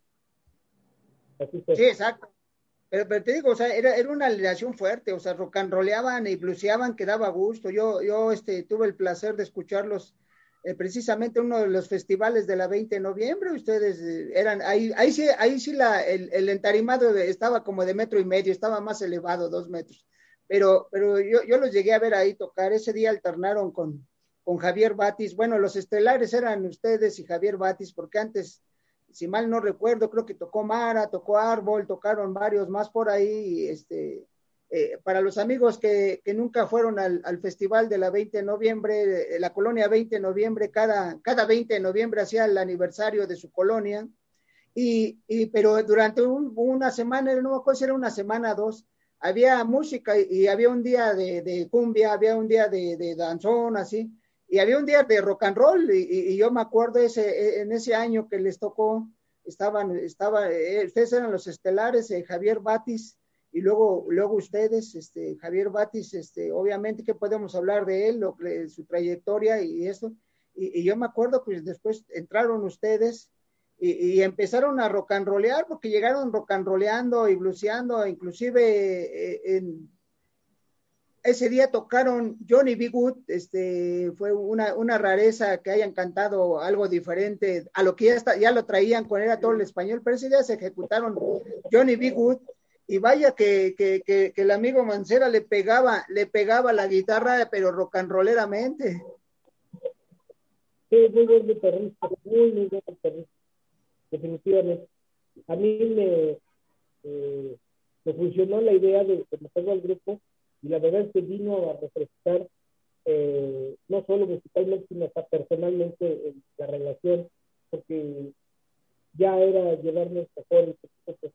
Sí, exacto. Pero, te digo, o sea, era, era una relación fuerte, o sea, rolleaban y bluseaban que daba gusto. Yo, yo este, tuve el placer de escucharlos eh, precisamente uno de los festivales de la 20 de noviembre, ustedes eh, eran, ahí, ahí sí, ahí sí la, el, el entarimado estaba como de metro y medio, estaba más elevado, dos metros, pero, pero yo, yo los llegué a ver ahí tocar, ese día alternaron con, con Javier Batis, bueno, los estelares eran ustedes y Javier Batis, porque antes, si mal no recuerdo, creo que tocó Mara, tocó Árbol, tocaron varios más por ahí, este, eh, para los amigos que, que nunca fueron al, al, festival de la 20 de noviembre, eh, la colonia 20 de noviembre, cada, cada 20 de noviembre hacía el aniversario de su colonia, y, y pero durante un, una semana, no me acuerdo si era una semana dos, había música y, había un día de, de, cumbia, había un día de, de, danzón, así, y había un día de rock and roll, y, y yo me acuerdo ese, en ese año que les tocó, estaban, estaba, eh, ustedes eran los estelares, eh, Javier Batis, y luego, luego ustedes, este, Javier Batis, este, obviamente que podemos hablar de él, lo, su trayectoria y eso, y, yo me acuerdo que después entraron ustedes y, empezaron a rock and rollear, porque llegaron rock and rolleando y bluseando, inclusive eh, en, ese día tocaron Johnny B. Good, este, fue una, una, rareza que hayan cantado algo diferente a lo que ya, está, ya lo traían con era todo el español, pero ese día se ejecutaron Johnny B. Good y vaya que, que, que, el amigo Mancera le pegaba, le pegaba la guitarra, pero rock and rolleramente. Sí, muy buen guitarrista, muy, muy buen guitarrista, definitivamente. A mí me, eh, me funcionó la idea de meterlo al grupo y la verdad es que vino a refrescar eh, no solo musicalmente, sino hasta personalmente la relación, porque ya era llevarnos mejor el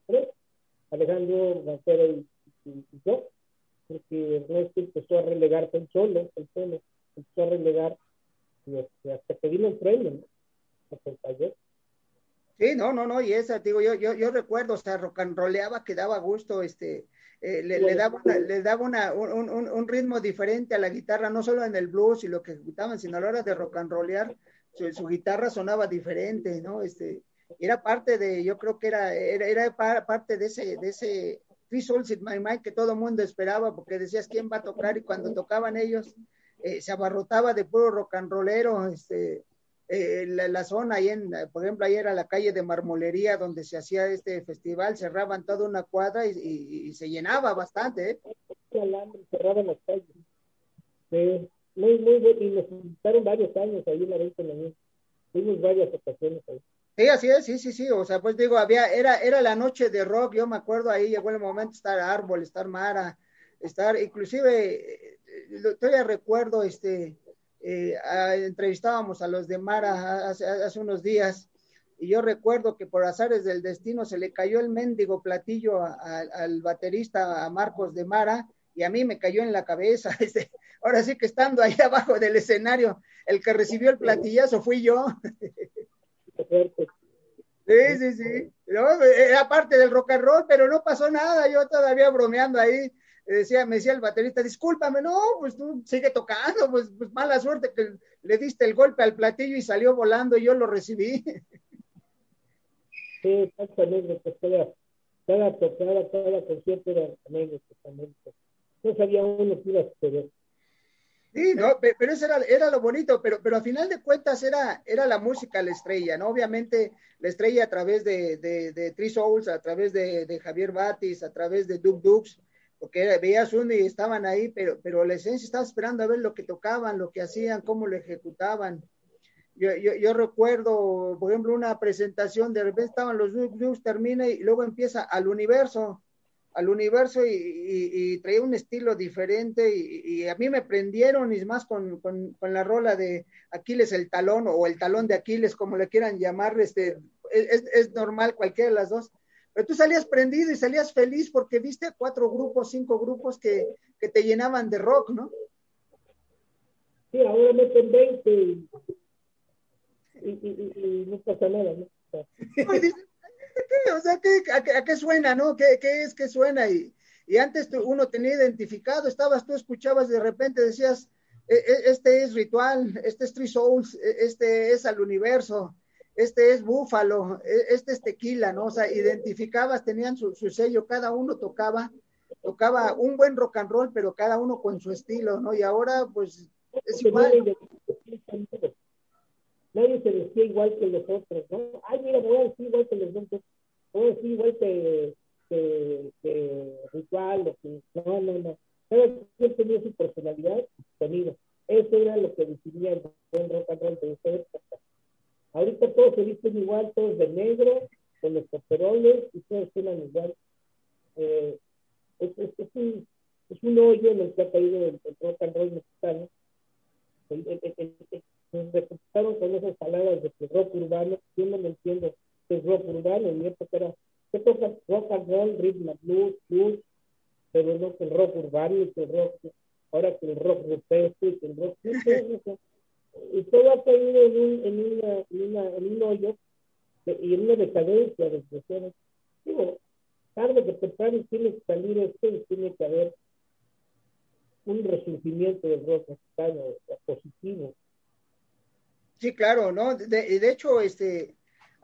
tres Alejandro Mancera y, yo, porque Ernesto empezó a relegarse el solo, el solo, empezó a relegar y hasta que vino el premio, ¿no? Sí, no, no, no, y esa, digo, yo, yo, yo recuerdo, o sea, rollaba que daba gusto, este, eh, le, le, daba, una, le daba una, un, un, un, ritmo diferente a la guitarra, no solo en el blues y lo que ejecutaban, sino a la hora de rock and rollear, su, su guitarra sonaba diferente, ¿no? Este, era parte de, yo creo que era, era, era parte de ese, de ese Three Souls in My Mind que todo el mundo esperaba, porque decías quién va a tocar, y cuando tocaban ellos, eh, se abarrotaba de puro rock and rollero, este, eh, la, la, zona ahí en, por ejemplo, ahí era la calle de Marmolería donde se hacía este festival, cerraban toda una cuadra y, y, y se llenaba bastante, ¿eh? cerraban las calles. Sí, muy, muy bueno, y nos visitaron varios años ahí en la 20 Tuvimos varias ocasiones ahí. Sí, así es, sí, sí, sí, o sea, pues digo, había, era, era la noche de rock, yo me acuerdo ahí llegó el momento de estar Árbol, estar Mara, estar, inclusive, eh, todavía recuerdo, este, eh, entrevistábamos a los de Mara hace, unos días y yo recuerdo que por azares del destino se le cayó el mendigo platillo al baterista, a Marcos de Mara, y a mí me cayó en la cabeza. <laughs> Este, ahora sí que estando ahí abajo del escenario, el que recibió el platillazo fui yo. Sí, sí, sí. era parte del rock and roll, pero no pasó nada. Yo todavía bromeando ahí. Decía, me decía el baterista, discúlpame, no, pues tú sigue tocando, pues, pues mala suerte que le diste el golpe al platillo y salió volando y yo lo recibí. Sí, exactamente, cada, cada tocada, cada concierto era anécdota también. No sabía uno que iba a suceder. Sí, no, pero eso era, era lo bonito, pero, pero a final de cuentas era, era la música la estrella, ¿no? Obviamente la estrella a través de, de, de Three Souls, a través de, de Javier Batis, a través de Duke Dukes, porque veías uno y estaban ahí, pero, pero la esencia estaba esperando a ver lo que tocaban, lo que hacían, cómo lo ejecutaban. Yo, yo, yo recuerdo, por ejemplo, una presentación, de repente estaban los Duke Dukes, termina y luego empieza al universo al universo y, traía un estilo diferente y, a mí me prendieron y más con, con, la rola de Aquiles el talón o el talón de Aquiles, como le quieran llamar, este, es, es, normal cualquiera de las dos. Pero tú salías prendido y salías feliz porque viste cuatro grupos, cinco grupos que, que te llenaban de rock, ¿no? Sí, ahora meten 20 y, y, no pasa nada, ¿no? ¿qué? O sea, ¿qué, a, qué suena, no? ¿Qué, qué es que suena? Y, y antes uno tenía identificado, estabas, tú escuchabas de repente, decías, e, e, este es ritual, este es Three Souls, e, este es al universo, este es búfalo, este es tequila, ¿no? O sea, identificabas, tenían su, su, sello, cada uno tocaba, tocaba un buen rock and roll, pero cada uno con su estilo, ¿no? Y ahora, pues, es igual nadie se decía igual que los otros, ¿no? Ay, mira, voy a decir igual que los otros, voy a decir igual que, que, que Ritual, o que, no, no, no. Cada quien tenía su personalidad y sonido. Eso era lo que definía el buen rock and roll de ustedes. Ahorita todos se visten igual, todos de negro, con los poperoles, y todos suenan igual. Eh, es, es, es, un, es un hoyo en el que ha caído el, el rock and roll mexicano. Nos recuperaron con esas palabras de que rock urbano, yo no me entiendo es rock urbano, en mi época era, ¿qué toca rock and roll, rhythm blues, blues, pero no que el rock urbano y que el rock, ahora que el rock rupestre, que el rock, todo ha caído en un, en una, en una, en un hoyo y en una decadencia de expresiones. Digo, tarde que temprano tiene que salir esto y tiene que haber un resurgimiento del rock mexicano positivo Sí, claro, ¿no? De, de hecho, este,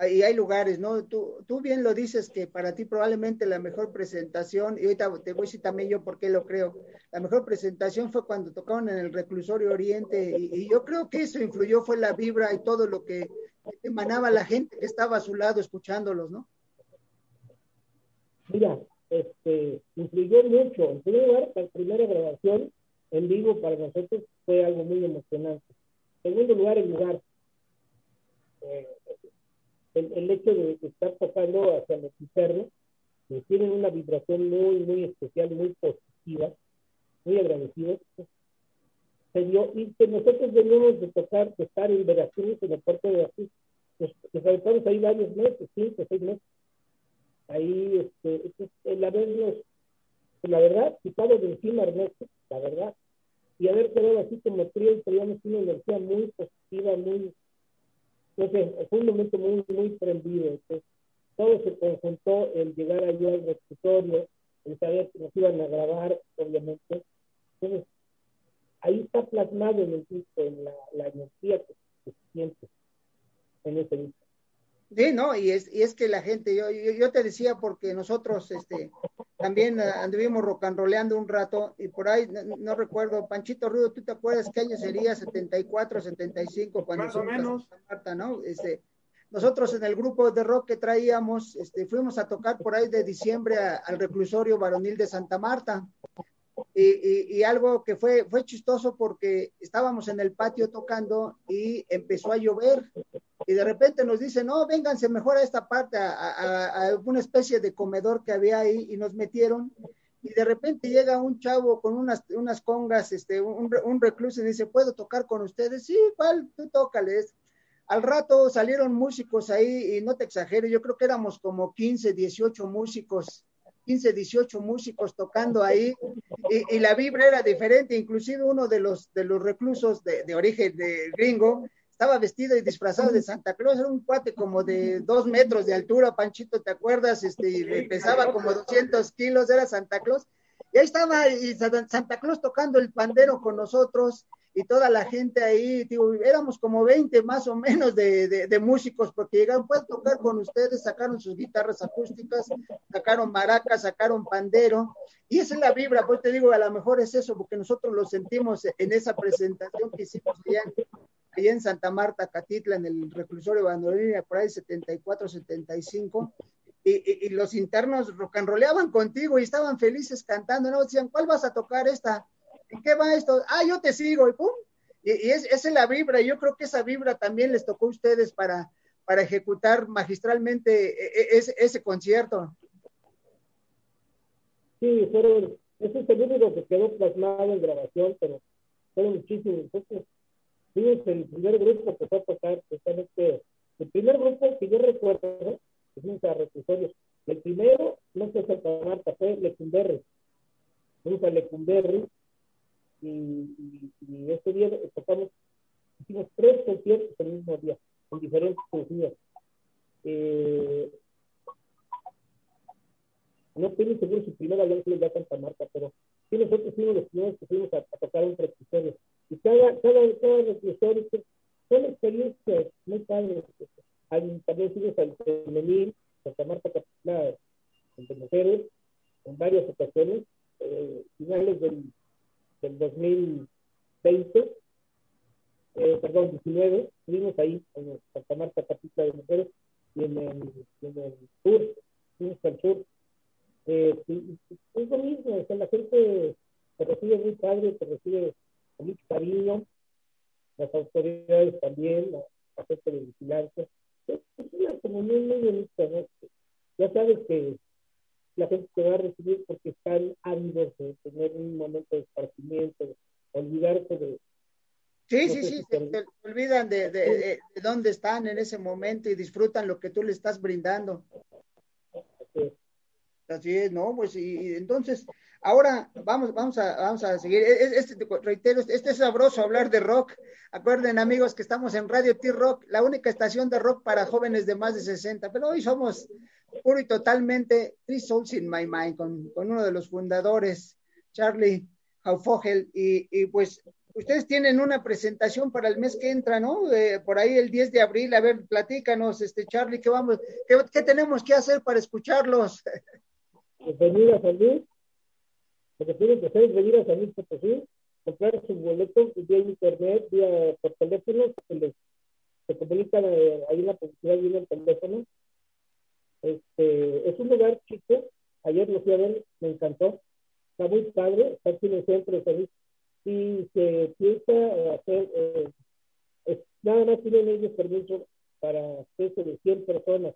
y hay lugares, ¿no? Tú, tú bien lo dices que para ti probablemente la mejor presentación, y ahorita te voy a decir también yo por qué lo creo, la mejor presentación fue cuando tocaron en el reclusorio Oriente, y, yo creo que eso influyó, fue la vibra y todo lo que emanaba la gente que estaba a su lado escuchándolos, ¿no? Mira, este, influyó mucho. En primer lugar, la primera grabación en vivo para nosotros fue algo muy emocionante. En segundo lugar, el lugar eh, el, el, hecho de, estar tocando hacia los internos, que tienen una vibración muy, muy especial, muy positiva, muy agradecidos, se dio, y que nosotros venimos de tocar, de estar en Veracruz, en el puerto de Veracruz, pues, nos ahí varios meses, cinco, seis meses. Ahí, este, el habernos, pues, la verdad, quitado de encima Ernesto, la verdad, y haber quedado así como trío, teníamos una energía muy positiva, muy, entonces, fue un momento muy, muy prendido. Entonces, todo se conjuntó el llegar allá al reclusorio, el saber que nos iban a grabar, obviamente. Entonces, ahí está plasmado en el disco, en la, la energía que, se siente en ese disco. Sí, no, y es, y es que la gente, yo, yo, yo te decía porque nosotros este, también anduvimos rocanroleando un rato y por ahí, no, recuerdo, Panchito Rudo, ¿tú te acuerdas qué año sería? 74, 75, cuando Más o menos. Marta, ¿no? Este, nosotros en el grupo de rock que traíamos, este, fuimos a tocar por ahí de diciembre al reclusorio varonil de Santa Marta. Y, algo que fue, fue chistoso porque estábamos en el patio tocando y empezó a llover y de repente nos dicen, no, vénganse mejor a esta parte, a, a, a, una especie de comedor que había ahí y nos metieron y de repente llega un chavo con unas, unas congas, este, un, un recluso y dice, ¿puedo tocar con ustedes? Sí, ¿cuál? Tú tócales. Al rato salieron músicos ahí, y no te exagero, yo creo que éramos como 15, 18 músicos, 15, 18 músicos tocando ahí, y, y la vibra era diferente, inclusive uno de los, de los reclusos de, de origen de gringo, estaba vestido y disfrazado de Santa Claus, era un cuate como de dos metros de altura, Panchito, ¿te acuerdas? Este, y pesaba como 200 kilos, era Santa Claus. Y ahí estaba y Santa Claus tocando el pandero con nosotros y toda la gente ahí, digo, éramos como 20 más o menos de, de, músicos, porque llegaron, pueden tocar con ustedes, sacaron sus guitarras acústicas, sacaron maracas, sacaron pandero, y esa es la vibra, pues te digo, a lo mejor es eso, porque nosotros lo sentimos en esa presentación que hicimos allá allá en Santa Marta, Catitla, en el reclusorio Bandolina, por ahí 74, 75, y, y, y, los internos rollaban contigo y estaban felices cantando, ¿no? Decían, ¿cuál vas a tocar esta? ¿En qué va esto? Ah, yo te sigo, y pum. Y, y es, esa es la vibra, yo creo que esa vibra también les tocó a ustedes para, para ejecutar magistralmente ese, ese concierto. Sí, fueron, ese es el único que quedó plasmado en grabación, pero fueron muchísimos. Entonces, el primer grupo que fue a tocar precisamente, el primer grupo que yo recuerdo, fuimos a reclusorios, el primero, no fue Santa Marta, fue Lecumberri. Fuimos a Lecumberri y, y, y, ese día tocamos, hicimos tres conciertos el mismo día, en diferentes días. Eh, no estoy seguro si primero habían sido ya Santa Marta, pero sí nosotros fuimos los primeros que fuimos a, a tocar un reclusorio y cada, cada, cada reclusorio son experiencias muy padres. También fuimos al femenil, Santa Marta Capital, de mujeres, en varias ocasiones, eh, finales del, del 2020, eh, perdón, 19, estuvimos ahí en Santa Marta Capital de Mujeres y en el, en el sur, fuimos al sur. Eh, es lo mismo, o sea, la gente te recibe muy padre, te recibe con mucho cariño, las autoridades también, la, la gente de vigilancia. Es una muy bonita, ¿no? Ya sabes que la gente te va a recibir porque están ávidos de tener un momento de esparcimiento, olvidarse de... Sí, no sí, sí, se, se, olvidan de, de, de, de, dónde están en ese momento y disfrutan lo que tú le estás brindando. Así es, Así es ¿no? Pues y, y entonces, Ahora vamos, vamos, a, vamos a seguir. Este, reitero, este es sabroso hablar de rock. Acuerden, amigos, que estamos en Radio T-Rock, la única estación de rock para jóvenes de más de 60. Pero hoy somos puro y totalmente Three Souls in My Mind, con, con uno de los fundadores, Charlie Haufogel. Y, y, pues ustedes tienen una presentación para el mes que entra, ¿no? Por ahí el 10 de abril. A ver, platícanos, este Charlie, ¿qué, vamos, qué, qué tenemos que hacer para escucharlos? Bienvenidos, Luis lo que tienen que hacer es a San Luis Potosí, comprar su boleto vía internet, vía por teléfono, se les se comunican eh, ahí la publicidad viene el teléfono. Este, es un lugar chico, ayer lo fui a ver, me encantó, está muy padre, está aquí en el centro Luis, y se piensa hacer, eh, es, nada más tienen ellos permiso para acceso de 100 personas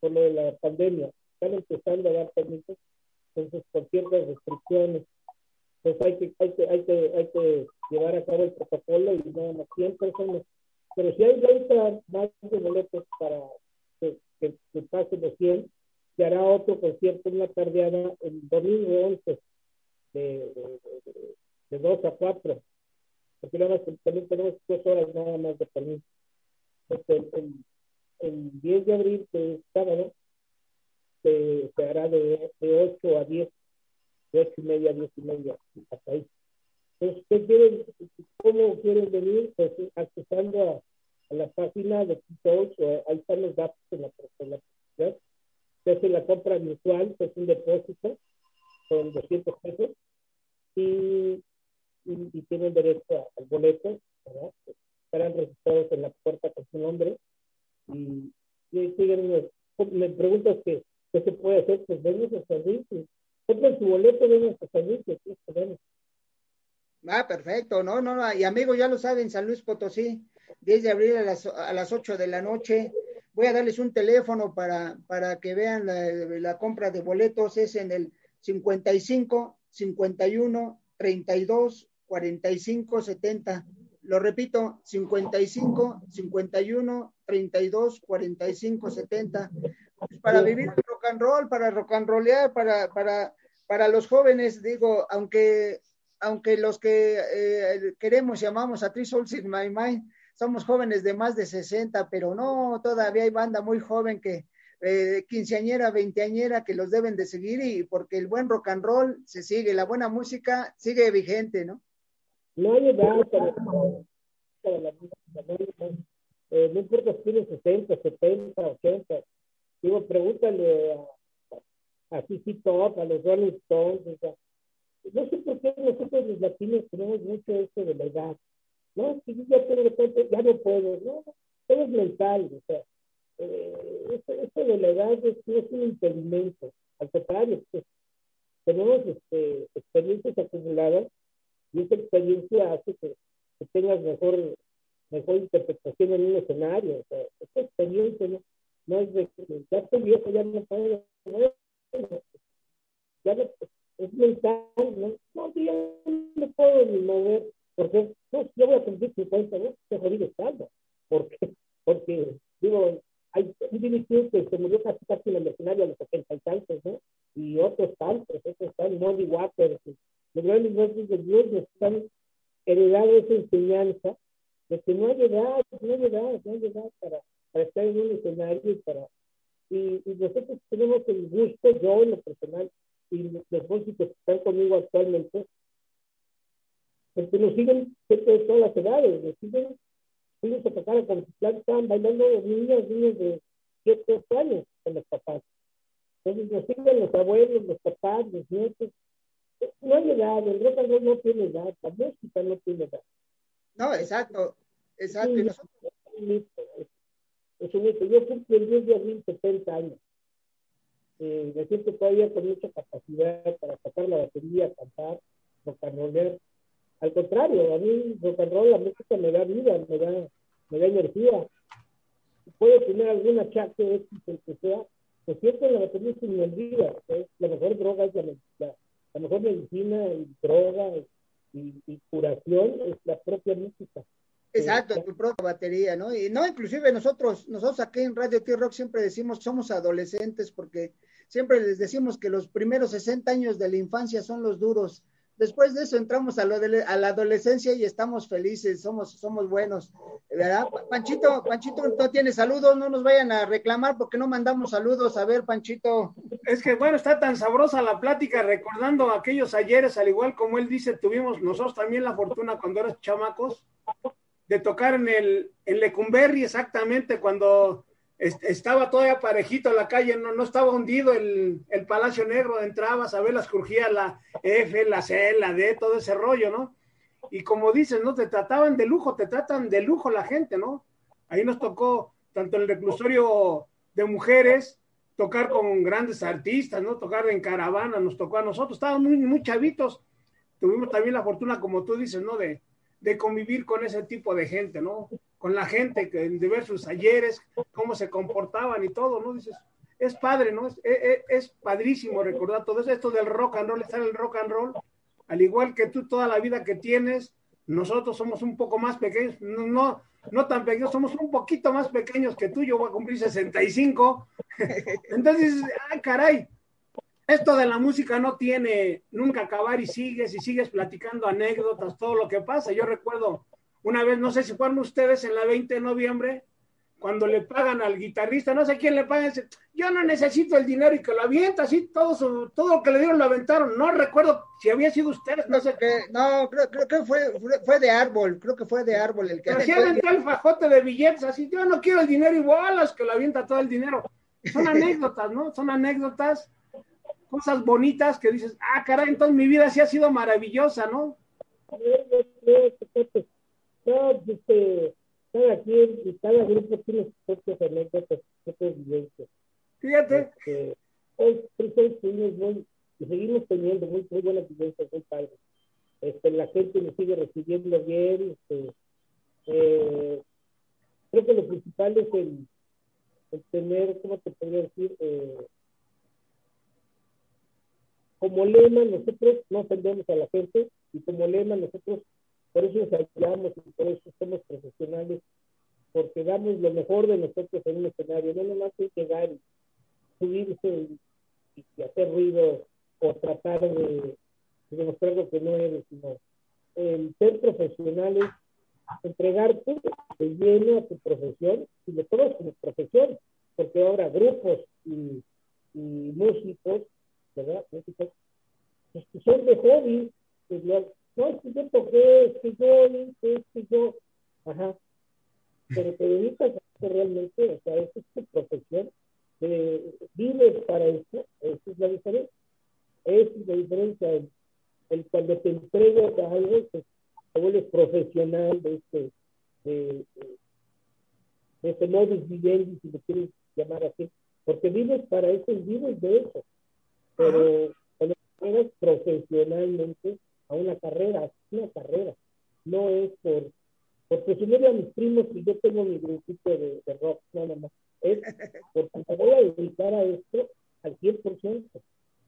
por lo de la pandemia, están empezando a dar permisos entonces con ciertas restricciones. Pues hay que, hay que, hay que, hay que llevar a cabo el protocolo y nada más 100 personas. Pero si hay 20 más de boletos para que, que, pasen de 100, se hará otro concierto, una tardeada el domingo 11 de, de, de, de 2 a 4, porque nada más también tenemos dos horas nada más de permiso. Entonces, el, el 10 de abril, que es sábado, se, se hará de, de 8 a 10, de 8 y media a 10 y media, hasta ahí. Entonces, ¿qué quieren, ¿cómo quieren venir? Pues accesando a, a la página de Tito ahí están los datos en la, en la se hace la compra mensual, que es un depósito, con 200 pesos, y, y, y tienen derecho al boleto, ¿verdad? estarán registrados en la puerta con su nombre, y, y siguen, me preguntas que ¿Qué se puede hacer? Pues vengan a servicio. Compren su boleto, vengan a servicio. Ah, perfecto. No, no, no. Y amigos, ya lo saben, San Luis Potosí, 10 de abril a las, a las 8 de la noche. Voy a darles un teléfono para, para que vean la, la compra de boletos. Es en el 55 51 32 45 70. Lo repito, 55 51 32 45 70. para vivir rock and roll, para rock and rollear, para, para, para los jóvenes, digo, aunque, aunque los que eh, queremos, llamamos a Three Souls in My Mind, somos jóvenes de más de 60, pero no, todavía hay banda muy joven que, eh, quinceañera, veinteañera, que los deben de seguir y porque el buen rock and roll se sigue, la buena música sigue vigente, ¿no? No hay edad para, para la música, eh, no, importa si tienes 60, 70, 80. Digo, pregúntale a, a Top, a los Rolling Stones, no sé por qué nosotros los latinos tenemos mucho eso de la edad. No, si yo ya tengo ya no puedo, no, todo es mental, o sea, eh, esto, de la edad es, un impedimento. Al contrario, tenemos este, experiencias acumuladas y esa experiencia hace que, tengas mejor, mejor interpretación en un escenario. O sea, esta experiencia no, es de ya estoy viejo, ya no puedo. Ya no, es mental, ¿no? No, yo no puedo ni mover. Porque, no, yo voy a cumplir 50, ¿no? Qué jodido estando. ¿Por qué? Porque, digo, hay un directivo que se murió casi casi en el escenario a los 70 y tantos, ¿no? Y otros tantos, otros están, Muddy Waters, los grandes voces de Blues están heredando esa enseñanza de que no hay edad, no hay edad, no hay edad para, para estar en un escenario y para... Y, nosotros tenemos el gusto, yo en lo personal, y los músicos que están conmigo actualmente, porque nos siguen de todas las edades, nos siguen fuimos a tocar con estaban bailando los niños, niños de 7, 8 años con los papás. Entonces nos siguen los abuelos, los papás, los nietos. No hay edad, el rock and roll no tiene edad, la música no tiene edad. No, exacto, exacto. Es un mito, es, un mito. Yo cumplo el 10 de abril 70 años. Eh, me siento todavía con mucha capacidad para tocar la batería, cantar, and roller al contrario, a mí rock and roll, la música me da vida, me da, me da energía. Puedo tener alguna achaque el que sea, se siento en la batería sin me olvida. La mejor droga es la, la, mejor medicina y droga y, curación es la propia música. Exacto, tu propia batería, ¿no? Y no, inclusive nosotros, nosotros aquí en Radio T-Rock siempre decimos somos adolescentes porque siempre les decimos que los primeros 60 años de la infancia son los duros Después de eso entramos a, lo de, a la adolescencia y estamos felices, somos, somos buenos, ¿verdad? Panchito, Panchito no tiene saludos, no nos vayan a reclamar porque no mandamos saludos. A ver, Panchito. Es que bueno, está tan sabrosa la plática recordando aquellos ayeres, al igual como él dice, tuvimos nosotros también la fortuna cuando eras chamacos de tocar en el en Lecumberri exactamente cuando estaba todavía parejito la calle, no, no estaba hundido el, el, Palacio Negro, entrabas a ver las crujías, la F, la C, la D, todo ese rollo, ¿no? Y como dices, ¿no? Te trataban de lujo, te tratan de lujo la gente, ¿no? Ahí nos tocó, tanto el reclusorio de mujeres, tocar con grandes artistas, ¿no? Tocar en caravana, nos tocó a nosotros, estábamos muy, muy chavitos, tuvimos también la fortuna, como tú dices, ¿no? De, de convivir con ese tipo de gente, ¿no? Con la gente, de ver sus ayeres, cómo se comportaban y todo, ¿no? Dices, es padre, ¿no? Es, es, padrísimo recordar todo eso, esto del rock and roll, estar en el rock and roll, al igual que tú toda la vida que tienes, nosotros somos un poco más pequeños, no, no, tan pequeños, somos un poquito más pequeños que tú, yo voy a cumplir 65. <laughs> Entonces, ay, caray, esto de la música no tiene nunca acabar y sigues y sigues platicando anécdotas, todo lo que pasa. Yo recuerdo una vez, no sé si fueron ustedes en la 20 de noviembre, cuando le pagan al guitarrista, no sé quién le paga, dice, yo no necesito el dinero y que lo avienta, así, todo, todo lo que le dieron lo aventaron. No recuerdo si había sido ustedes, no sé. qué. no, creo, creo que fue, fue de árbol, creo que fue de árbol el que. Así aventó el fajote de billetes, así, yo no quiero el dinero y bolas, que lo avienta todo el dinero. Son <laughs> anécdotas, ¿no? Son anécdotas, cosas bonitas que dices, ah, caray, entonces mi vida sí ha sido maravillosa, ¿no? No, este, cada quien y cada grupo tiene sus propias anécdotas, sus propias vivencias. Fíjate. Este, hoy, muy, y seguimos teniendo muy, muy buenas vivencias, muy padres. Este, la gente nos sigue recibiendo bien. Este, eh, creo que lo principal es el, el tener, ¿cómo te podría decir? Eh, como lema nosotros no ofendemos a la gente y como lema nosotros por eso ensayamos y por eso somos profesionales, porque damos lo mejor de nosotros en un escenario, no nomás hay llegar y subirse y, hacer ruido o tratar de, demostrar lo que no eres, sino el ser profesionales, entregarte de lleno a tu profesión y de todas tus profesión, porque ahora grupos y, músicos, ¿verdad? Músicos, pues, que son de hobby, pues, no, que yo toqué, que yo es que yo, ajá, pero te dedicas a realmente, o sea, esa es tu profesión, eh, vives para eso, esa es la diferencia, esa es la diferencia, el, cuando te entregas a algo, pues, te vuelves profesional de este, de, de, este modus vivendi, si lo quieres llamar así, porque vives para eso y vives de eso, pero cuando te entregas profesionalmente, a una carrera, es una carrera, no es por, por presumir a mis primos que yo tengo mi grupito de, rock, nada más, es porque me voy a dedicar a esto al 100%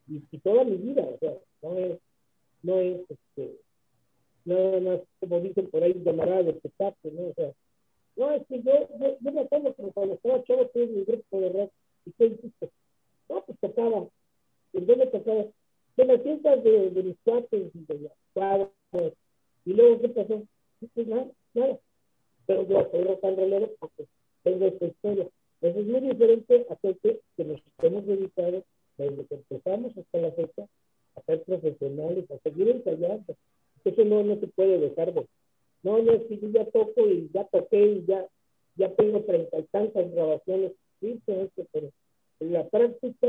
y, y toda mi vida, o sea, no es, no es, este, nada más, como dicen por ahí, llamará de espectáculo, ¿no? O sea, no, es que yo, yo, yo me acuerdo que cuando estaba chavo tuve mi grupo de rock, y ¿qué hiciste? No, pues tocaba, ¿en dónde tocaba? De las fiestas de, de mis cuates y de los cuadros. Y luego, ¿qué pasó? Pues nada, nada. Pero yo soy rock and rollero porque tengo esta historia. Eso es muy diferente a que, que nos hemos dedicado desde que empezamos hasta la fecha a ser profesionales, a seguir ensayando. Eso no, no se puede dejar de. No, no, es yo ya toco y ya toqué y ya, ya tengo treinta y tantas grabaciones. Sí, pero la práctica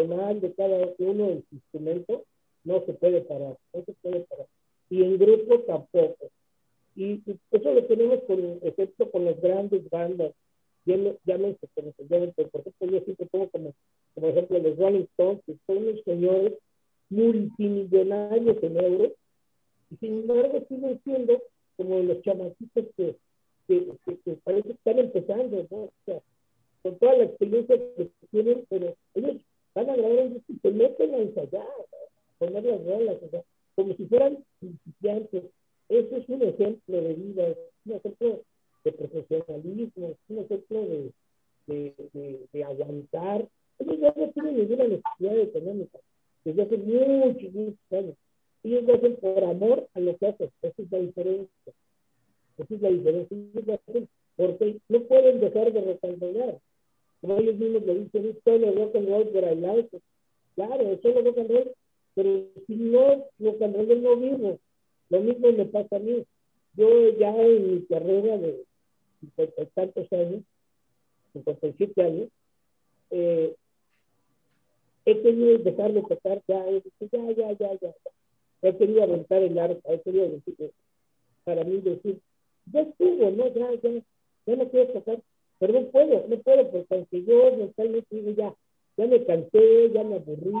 personal de cada uno del instrumento no se puede parar, no se puede parar. Y en grupo tampoco. Y, eso lo tenemos con ejemplo con las grandes bandas. Llámense, por ejemplo, yo siempre pongo como, como ejemplo los Rolling Stones, que son unos señores multimillonarios en euros, y sin embargo siguen siendo como los chamaquitos que, que, que, parece que están empezando, ¿no? O sea, con toda la experiencia que tienen, pero van a grabar un disco y se meten a ensayar, poner las rolas, o sea, como si fueran principiantes. Eso es un ejemplo de vida, es un ejemplo de profesionalismo, es un ejemplo de, de, de, aguantar. Ellos ya no tienen ninguna necesidad económica, desde hace muchos, muchos años. Ellos lo hacen por amor a lo que hacen, esa es la diferencia. Esa es la diferencia. Ellos lo hacen porque no pueden dejar de recalcular ellos mismos le dicen, es solo rock and roll por el lado. Claro, es solo rock and roll, pero si no rock and roll no vivo. Lo mismo me pasa a mí. Yo ya en mi carrera de cincuenta y tantos años, 57 años, eh, he querido dejar de tocar ya, ya, ya, ya, ya. He querido aventar el arpa, he querido decir, para mí decir, ya estuvo, ¿no? Ya, ya, ya no quiero tocar pero no puedo, no puedo, porque aunque yo mentalmente digo ya, ya me cansé, ya me aburrí,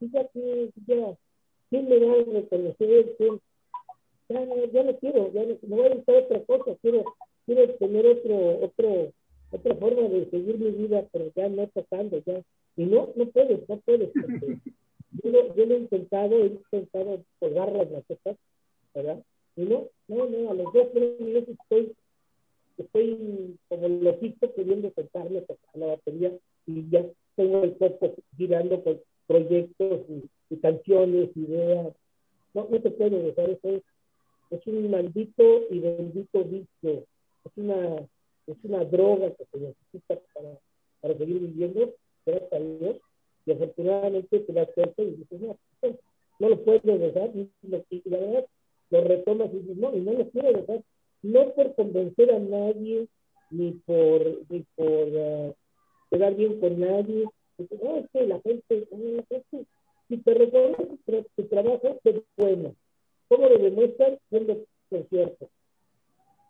fíjate, ya, ¿quién me va a reconocer? Ya, ya no quiero, ya no, me voy a buscar otra cosa, quiero, quiero tener otro, otro, otra forma de seguir mi vida, pero ya no tocando, ya. Y no, no puedes, no puedes, <laughs> yo, lo, yo lo he intentado, he intentado colgar las macetas, ¿verdad? Y no, no, no, a los dos, tres meses estoy estoy como loquito queriendo sentarme a la batería y ya tengo el cuerpo girando con proyectos y, canciones, ideas. No, no te puedo dejar eso. Es, un maldito y bendito vicio. Es una, es una droga que se necesita para, para seguir viviendo, gracias a Dios. Y afortunadamente te das cuenta y dices, no, no lo puedo dejar. Y, la verdad, lo retomas y dices, no, y no lo quiero dejar no por convencer a nadie, ni por, ni por uh, quedar bien con nadie. No, es que la gente, la gente si te reconoce tu trabajo, es bueno. ¿Cómo lo demuestran? Siendo conciertos.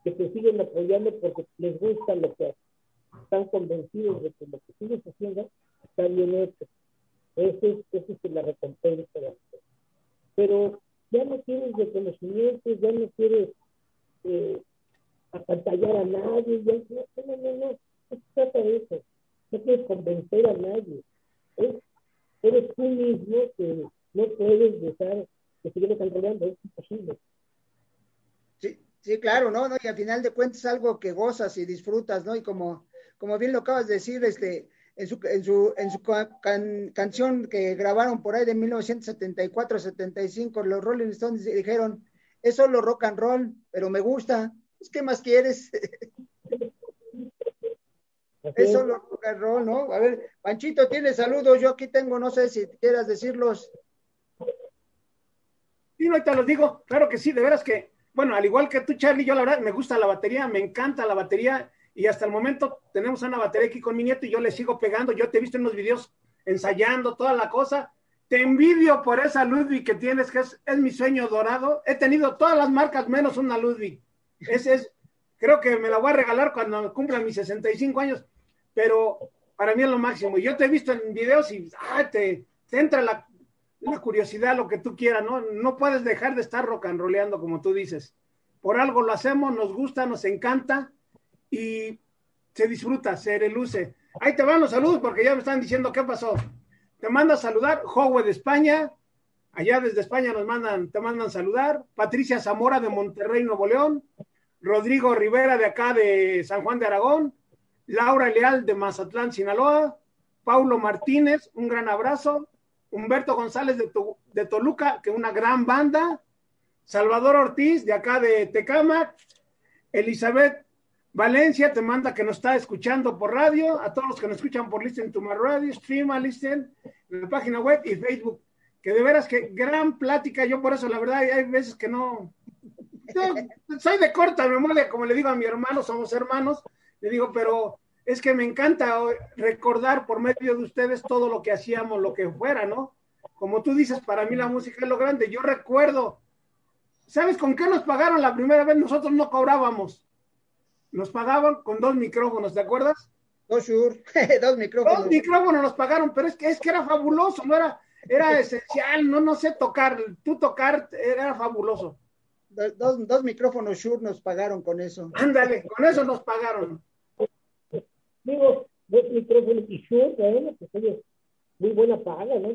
Que te siguen apoyando porque les gusta lo que hacen. Están convencidos de que lo que sigues haciendo está bien hecho. Esa es, es la recompensa. Pero ya no quieres reconocimientos, ya no quieres eh, apantallar a nadie, ya, no, no, no, no, trata de eso, no quieres convencer a nadie, es, eres tú mismo que no puedes dejar que se viene enrollando, es imposible. Sí, sí, claro, ¿no? ¿no? Y al final de cuentas es algo que gozas y disfrutas, ¿no? Y como, como bien lo acabas de decir, este, en su, en su, en su canción que grabaron por ahí de 1974-75, los Rolling Stones dijeron, es solo rock and roll, pero me gusta. Pues, ¿Qué más quieres? es solo rock and roll, ¿no? A ver, Panchito tiene saludos, yo aquí tengo, no sé si quieras decirlos. Sí, no, te los digo, claro que sí, de veras que, bueno, al igual que tú, Charlie, yo la verdad me gusta la batería, me encanta la batería y hasta el momento tenemos una batería aquí con mi nieto y yo le sigo pegando. Yo te he visto en los videos ensayando toda la cosa. Te envidio por esa Ludwig que tienes, que es, mi sueño dorado. He tenido todas las marcas menos una Ludwig. Ese es, creo que me la voy a regalar cuando cumpla mis 65 años, pero para mí es lo máximo. Yo te he visto en videos y te, entra la, la, curiosidad, lo que tú quieras, ¿no? No puedes dejar de estar rock and rollando, como tú dices. Por algo lo hacemos, nos gusta, nos encanta y se disfruta, se reluce. Ahí te van los saludos porque ya me están diciendo qué pasó. Te manda saludar Jogue de España, allá desde España nos mandan, te mandan saludar. Patricia Zamora de Monterrey, Nuevo León. Rodrigo Rivera de acá de San Juan de Aragón. Laura Leal de Mazatlán, Sinaloa. Paulo Martínez, un gran abrazo. Humberto González de, de Toluca, que una gran banda. Salvador Ortiz de acá de Tecama. Elizabeth Valencia te manda que nos está escuchando por radio, a todos los que nos escuchan por Listen to My Radio, Stream a Listen, en la página web y Facebook. Que de veras que gran plática, yo por eso la verdad hay veces que no, soy de corta memoria, como le digo a mi hermano, somos hermanos, le digo, pero es que me encanta recordar por medio de ustedes todo lo que hacíamos, lo que fuera, ¿no? Como tú dices, para mí la música es lo grande. Yo recuerdo, ¿sabes con qué nos pagaron la primera vez? Nosotros no cobrábamos nos pagaban con dos micrófonos, ¿te acuerdas? Dos <laughs> dos micrófonos. Dos micrófonos nos pagaron, pero es que es que era fabuloso, no era, era esencial, no, no sé tocar, tú tocar era fabuloso. Dos, dos micrófonos Shure nos pagaron con eso. Ándale, con eso nos pagaron. Digo, dos micrófonos y Shure, bueno, pues oye, muy buena paga, ¿no?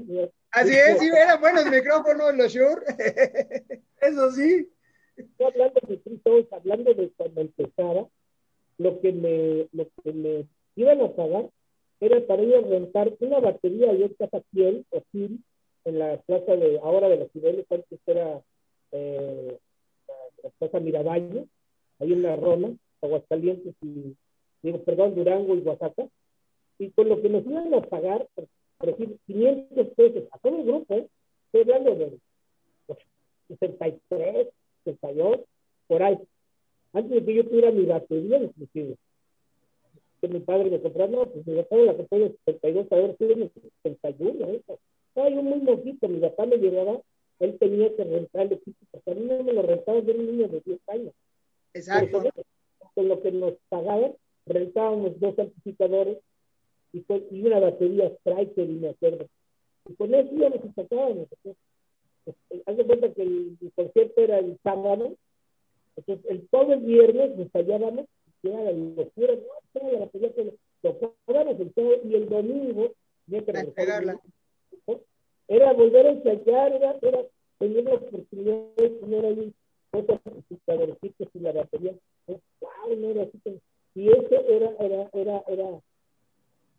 Así es, sí, eran buenos micrófonos los Shure. <laughs> eso sí. Estoy hablando de hablando de cuando empezaba, lo que me, lo que me iban a pagar era para a rentar una batería y en Casa Piel o Sil en la plaza de ahora de los Cibeles, antes era eh, la, plaza Miravalle, ahí en la Roma, Aguascalientes y digo, perdón, Durango y Oaxaca, y con lo que nos iban a pagar, por, decir, 500 pesos a todo el grupo, ¿eh? estoy hablando de 63, 62, por ahí, antes de que yo tuviera mi batería, inclusive. Que mi padre me compró, no, pues mi papá la compró en el 72, a ver, en el 71, ¿eh? Estaba yo muy mojito, mi papá me llevaba, él tenía que rentar el equipo, porque a mí no me lo rentaba, yo era un niño de 10 años. Exacto. Con, lo que nos pagaban, rentábamos dos amplificadores y, y una batería Striker, y me acuerdo. Y con eso ya nos sacábamos. Este, haz de cuenta que el, el concierto era el sábado, entonces, el, todo el viernes ensayábamos, que era la locura, no, la batería que tocábamos el todo, y el domingo, era volver a ensayar, era, era tener la oportunidad de tener ahí otros amplificadorcitos y la batería, wow, no era así y eso era, era, era, era,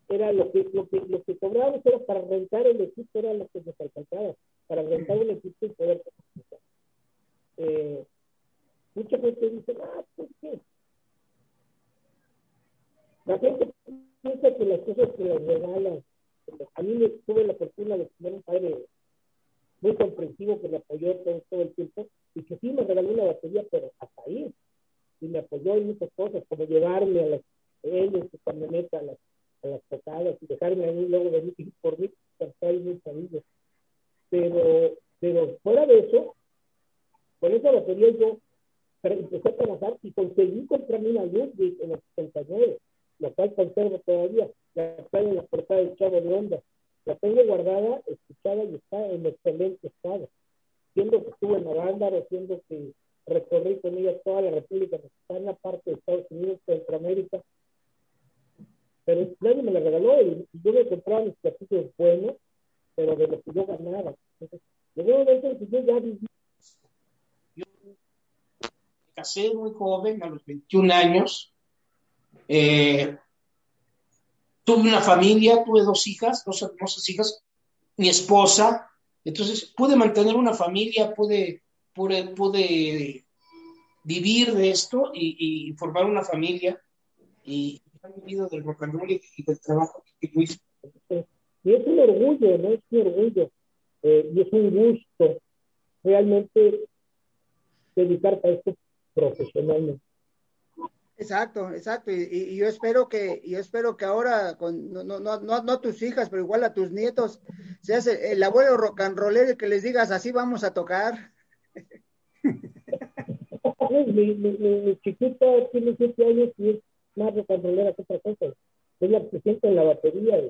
era lo que, lo que, lo que cobrábamos era para rentar el equipo, era lo que nos alcanzaba, para rentar el equipo y poder eh, Mucha gente dice, ah, ¿por qué? La gente piensa que las cosas que las regalan, a mí me tuve la fortuna de tener un padre muy comprensivo que me apoyó todo, el tiempo y que sí me regaló una batería, pero hasta ahí. Y me apoyó en muchas cosas, como llevarme a las, él en su camioneta a las, a las tocadas y dejarme a mí <laughs> luego mí por mí, cantar muy sabido. Pero, pero fuera de eso, con esa batería yo empecé a trabajar y conseguí comprarme una Ludwig en el 69, la cual conservo todavía, la cual en la portada del Chavo de Onda. La tengo guardada, escuchada y está en excelente estado. Siendo que estuve en Avándaro, siendo que recorrí con ella toda la República Mexicana, parte de Estados Unidos, Centroamérica. Pero nadie me la regaló y yo me compraba mis platillos buenos pero de lo que yo ganaba. Entonces, llegó un momento en que yo ya viví. Casé muy joven, a los 21 años. Eh, tuve una familia, tuve dos hijas, dos hermosas hijas, mi esposa. Entonces pude mantener una familia, pude, pude, pude vivir de esto y, formar una familia. Y he vivido del rock and roll y, y del trabajo que hice. Y es un orgullo, ¿no? Es un orgullo. Eh, y es un gusto realmente dedicarte a esto profesionalmente. Exacto, exacto. Y, y, yo espero que, yo espero que ahora, con, no, no, no, no tus hijas, pero igual a tus nietos, seas el, el abuelo rock and roller que les digas así vamos a tocar. <laughs> mi, mi, mi, chiquita tiene siete años y es más rock and rollera que otra cosa. Es la que siente en la batería.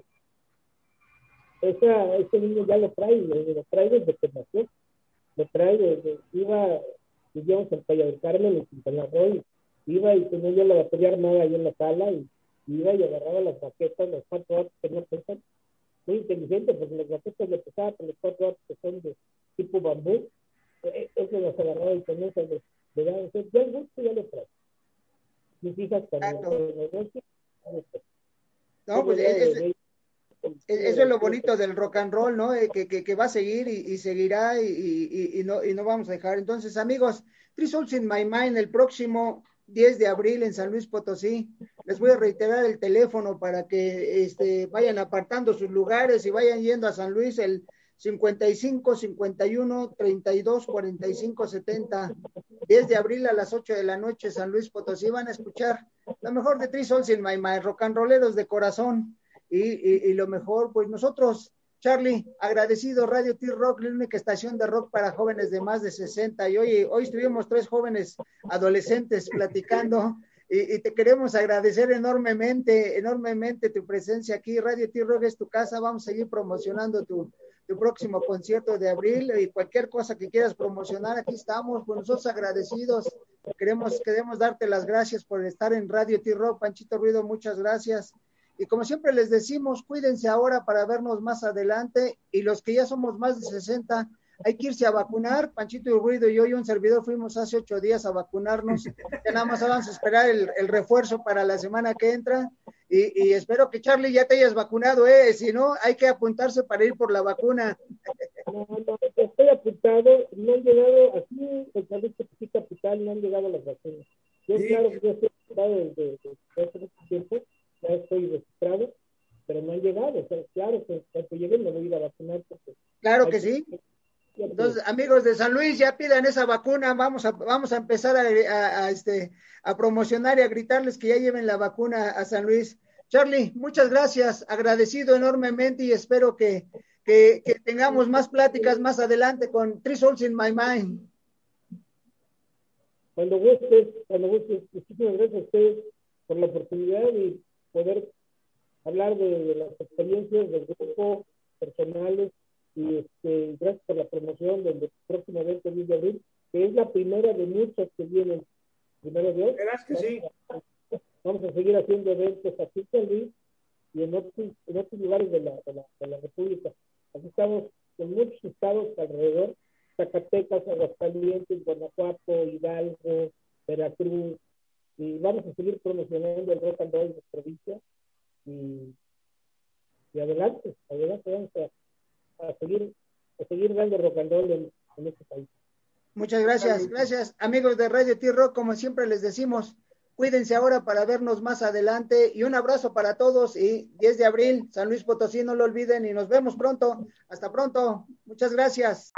Esa, ese niño ya lo trae, lo trae desde que nació. Lo trae desde, iba, vivíamos en Playa del Carmen, en Quintana Roo, iba y tenía yo la batería armada ahí en la sala y iba y agarraba las baquetas, los cuatro autos que no pesan, muy inteligente porque las baquetas le pesaban con los cuatro autos que son de tipo bambú, e, eso las agarraba y tenía de, de, de, ya el gusto ya lo trae. Mis hijas también. No, pues es, es, eso es lo bonito del rock and roll, ¿no? Eh, que, va a seguir y, seguirá y, no, no vamos a dejar. Entonces, amigos, Three Souls in My Mind, el próximo 10 de abril en San Luis Potosí. Les voy a reiterar el teléfono para que este, vayan apartando sus lugares y vayan yendo a San Luis el 55 51 32 45 70. 10 de abril a las 8 de la noche San Luis Potosí van a escuchar lo mejor de Three Souls in My Mind, rock and rolleros de corazón. Y, y, lo mejor, pues nosotros Charlie, agradecido Radio T-Rock, la única estación de rock para jóvenes de más de 60. Y hoy, hoy estuvimos tres jóvenes adolescentes platicando y, te queremos agradecer enormemente, enormemente tu presencia aquí. Radio T-Rock es tu casa. Vamos a seguir promocionando tu, próximo concierto de abril y cualquier cosa que quieras promocionar, aquí estamos. Pues nosotros agradecidos. Queremos, queremos darte las gracias por estar en Radio T-Rock. Panchito Ruido, muchas gracias. Y como siempre les decimos, cuídense ahora para vernos más adelante. Y los que ya somos más de 60, hay que irse a vacunar. Panchito y Ruido y yo y un servidor fuimos hace ocho días a vacunarnos. Ya nada más vamos a esperar el, el refuerzo para la semana que entra. Y, y, espero que Charlie ya te hayas vacunado, ¿eh? Si no, hay que apuntarse para ir por la vacuna. No, no, estoy apuntado. No han llegado, aquí en Salud Capital no han llegado las vacunas. Yo, sí. claro, yo estoy apuntado desde, desde hace mucho tiempo ya estoy registrado, pero no han llegado. O sea, claro que cuando lleguen me voy a ir a vacunar. Porque claro que sí. Entonces, amigos de San Luis, ya pidan esa vacuna, vamos a, vamos a empezar a, a, a, este, a promocionar y a gritarles que ya lleven la vacuna a San Luis. Charlie, muchas gracias, agradecido enormemente y espero que, que, que tengamos más pláticas más adelante con Three Souls in My Mind. Cuando gustes, cuando gustes, muchísimas gracias a ustedes por la oportunidad y poder hablar de, de, las experiencias del grupo, personales, y este, gracias por la promoción del, próximo evento 10 de abril, que es la primera de muchas que vienen. Primero de hoy. ¿Verás que sí? Vamos a seguir haciendo eventos aquí en Luis y en otros, en otros lugares de la, de, la, de la República. Aquí estamos en muchos estados alrededor, Zacatecas, Aguascalientes, Guanajuato, Hidalgo, Veracruz, y vamos a seguir promocionando el rock and roll de la provincia y, y adelante, adelante, vamos a, a, seguir, a seguir dando rock and roll en, en este país. Muchas gracias, gracias amigos de Radio T-Rock, como siempre les decimos, cuídense ahora para vernos más adelante y un abrazo para todos y 10 de abril, San Luis Potosí, no lo olviden y nos vemos pronto, hasta pronto, muchas gracias.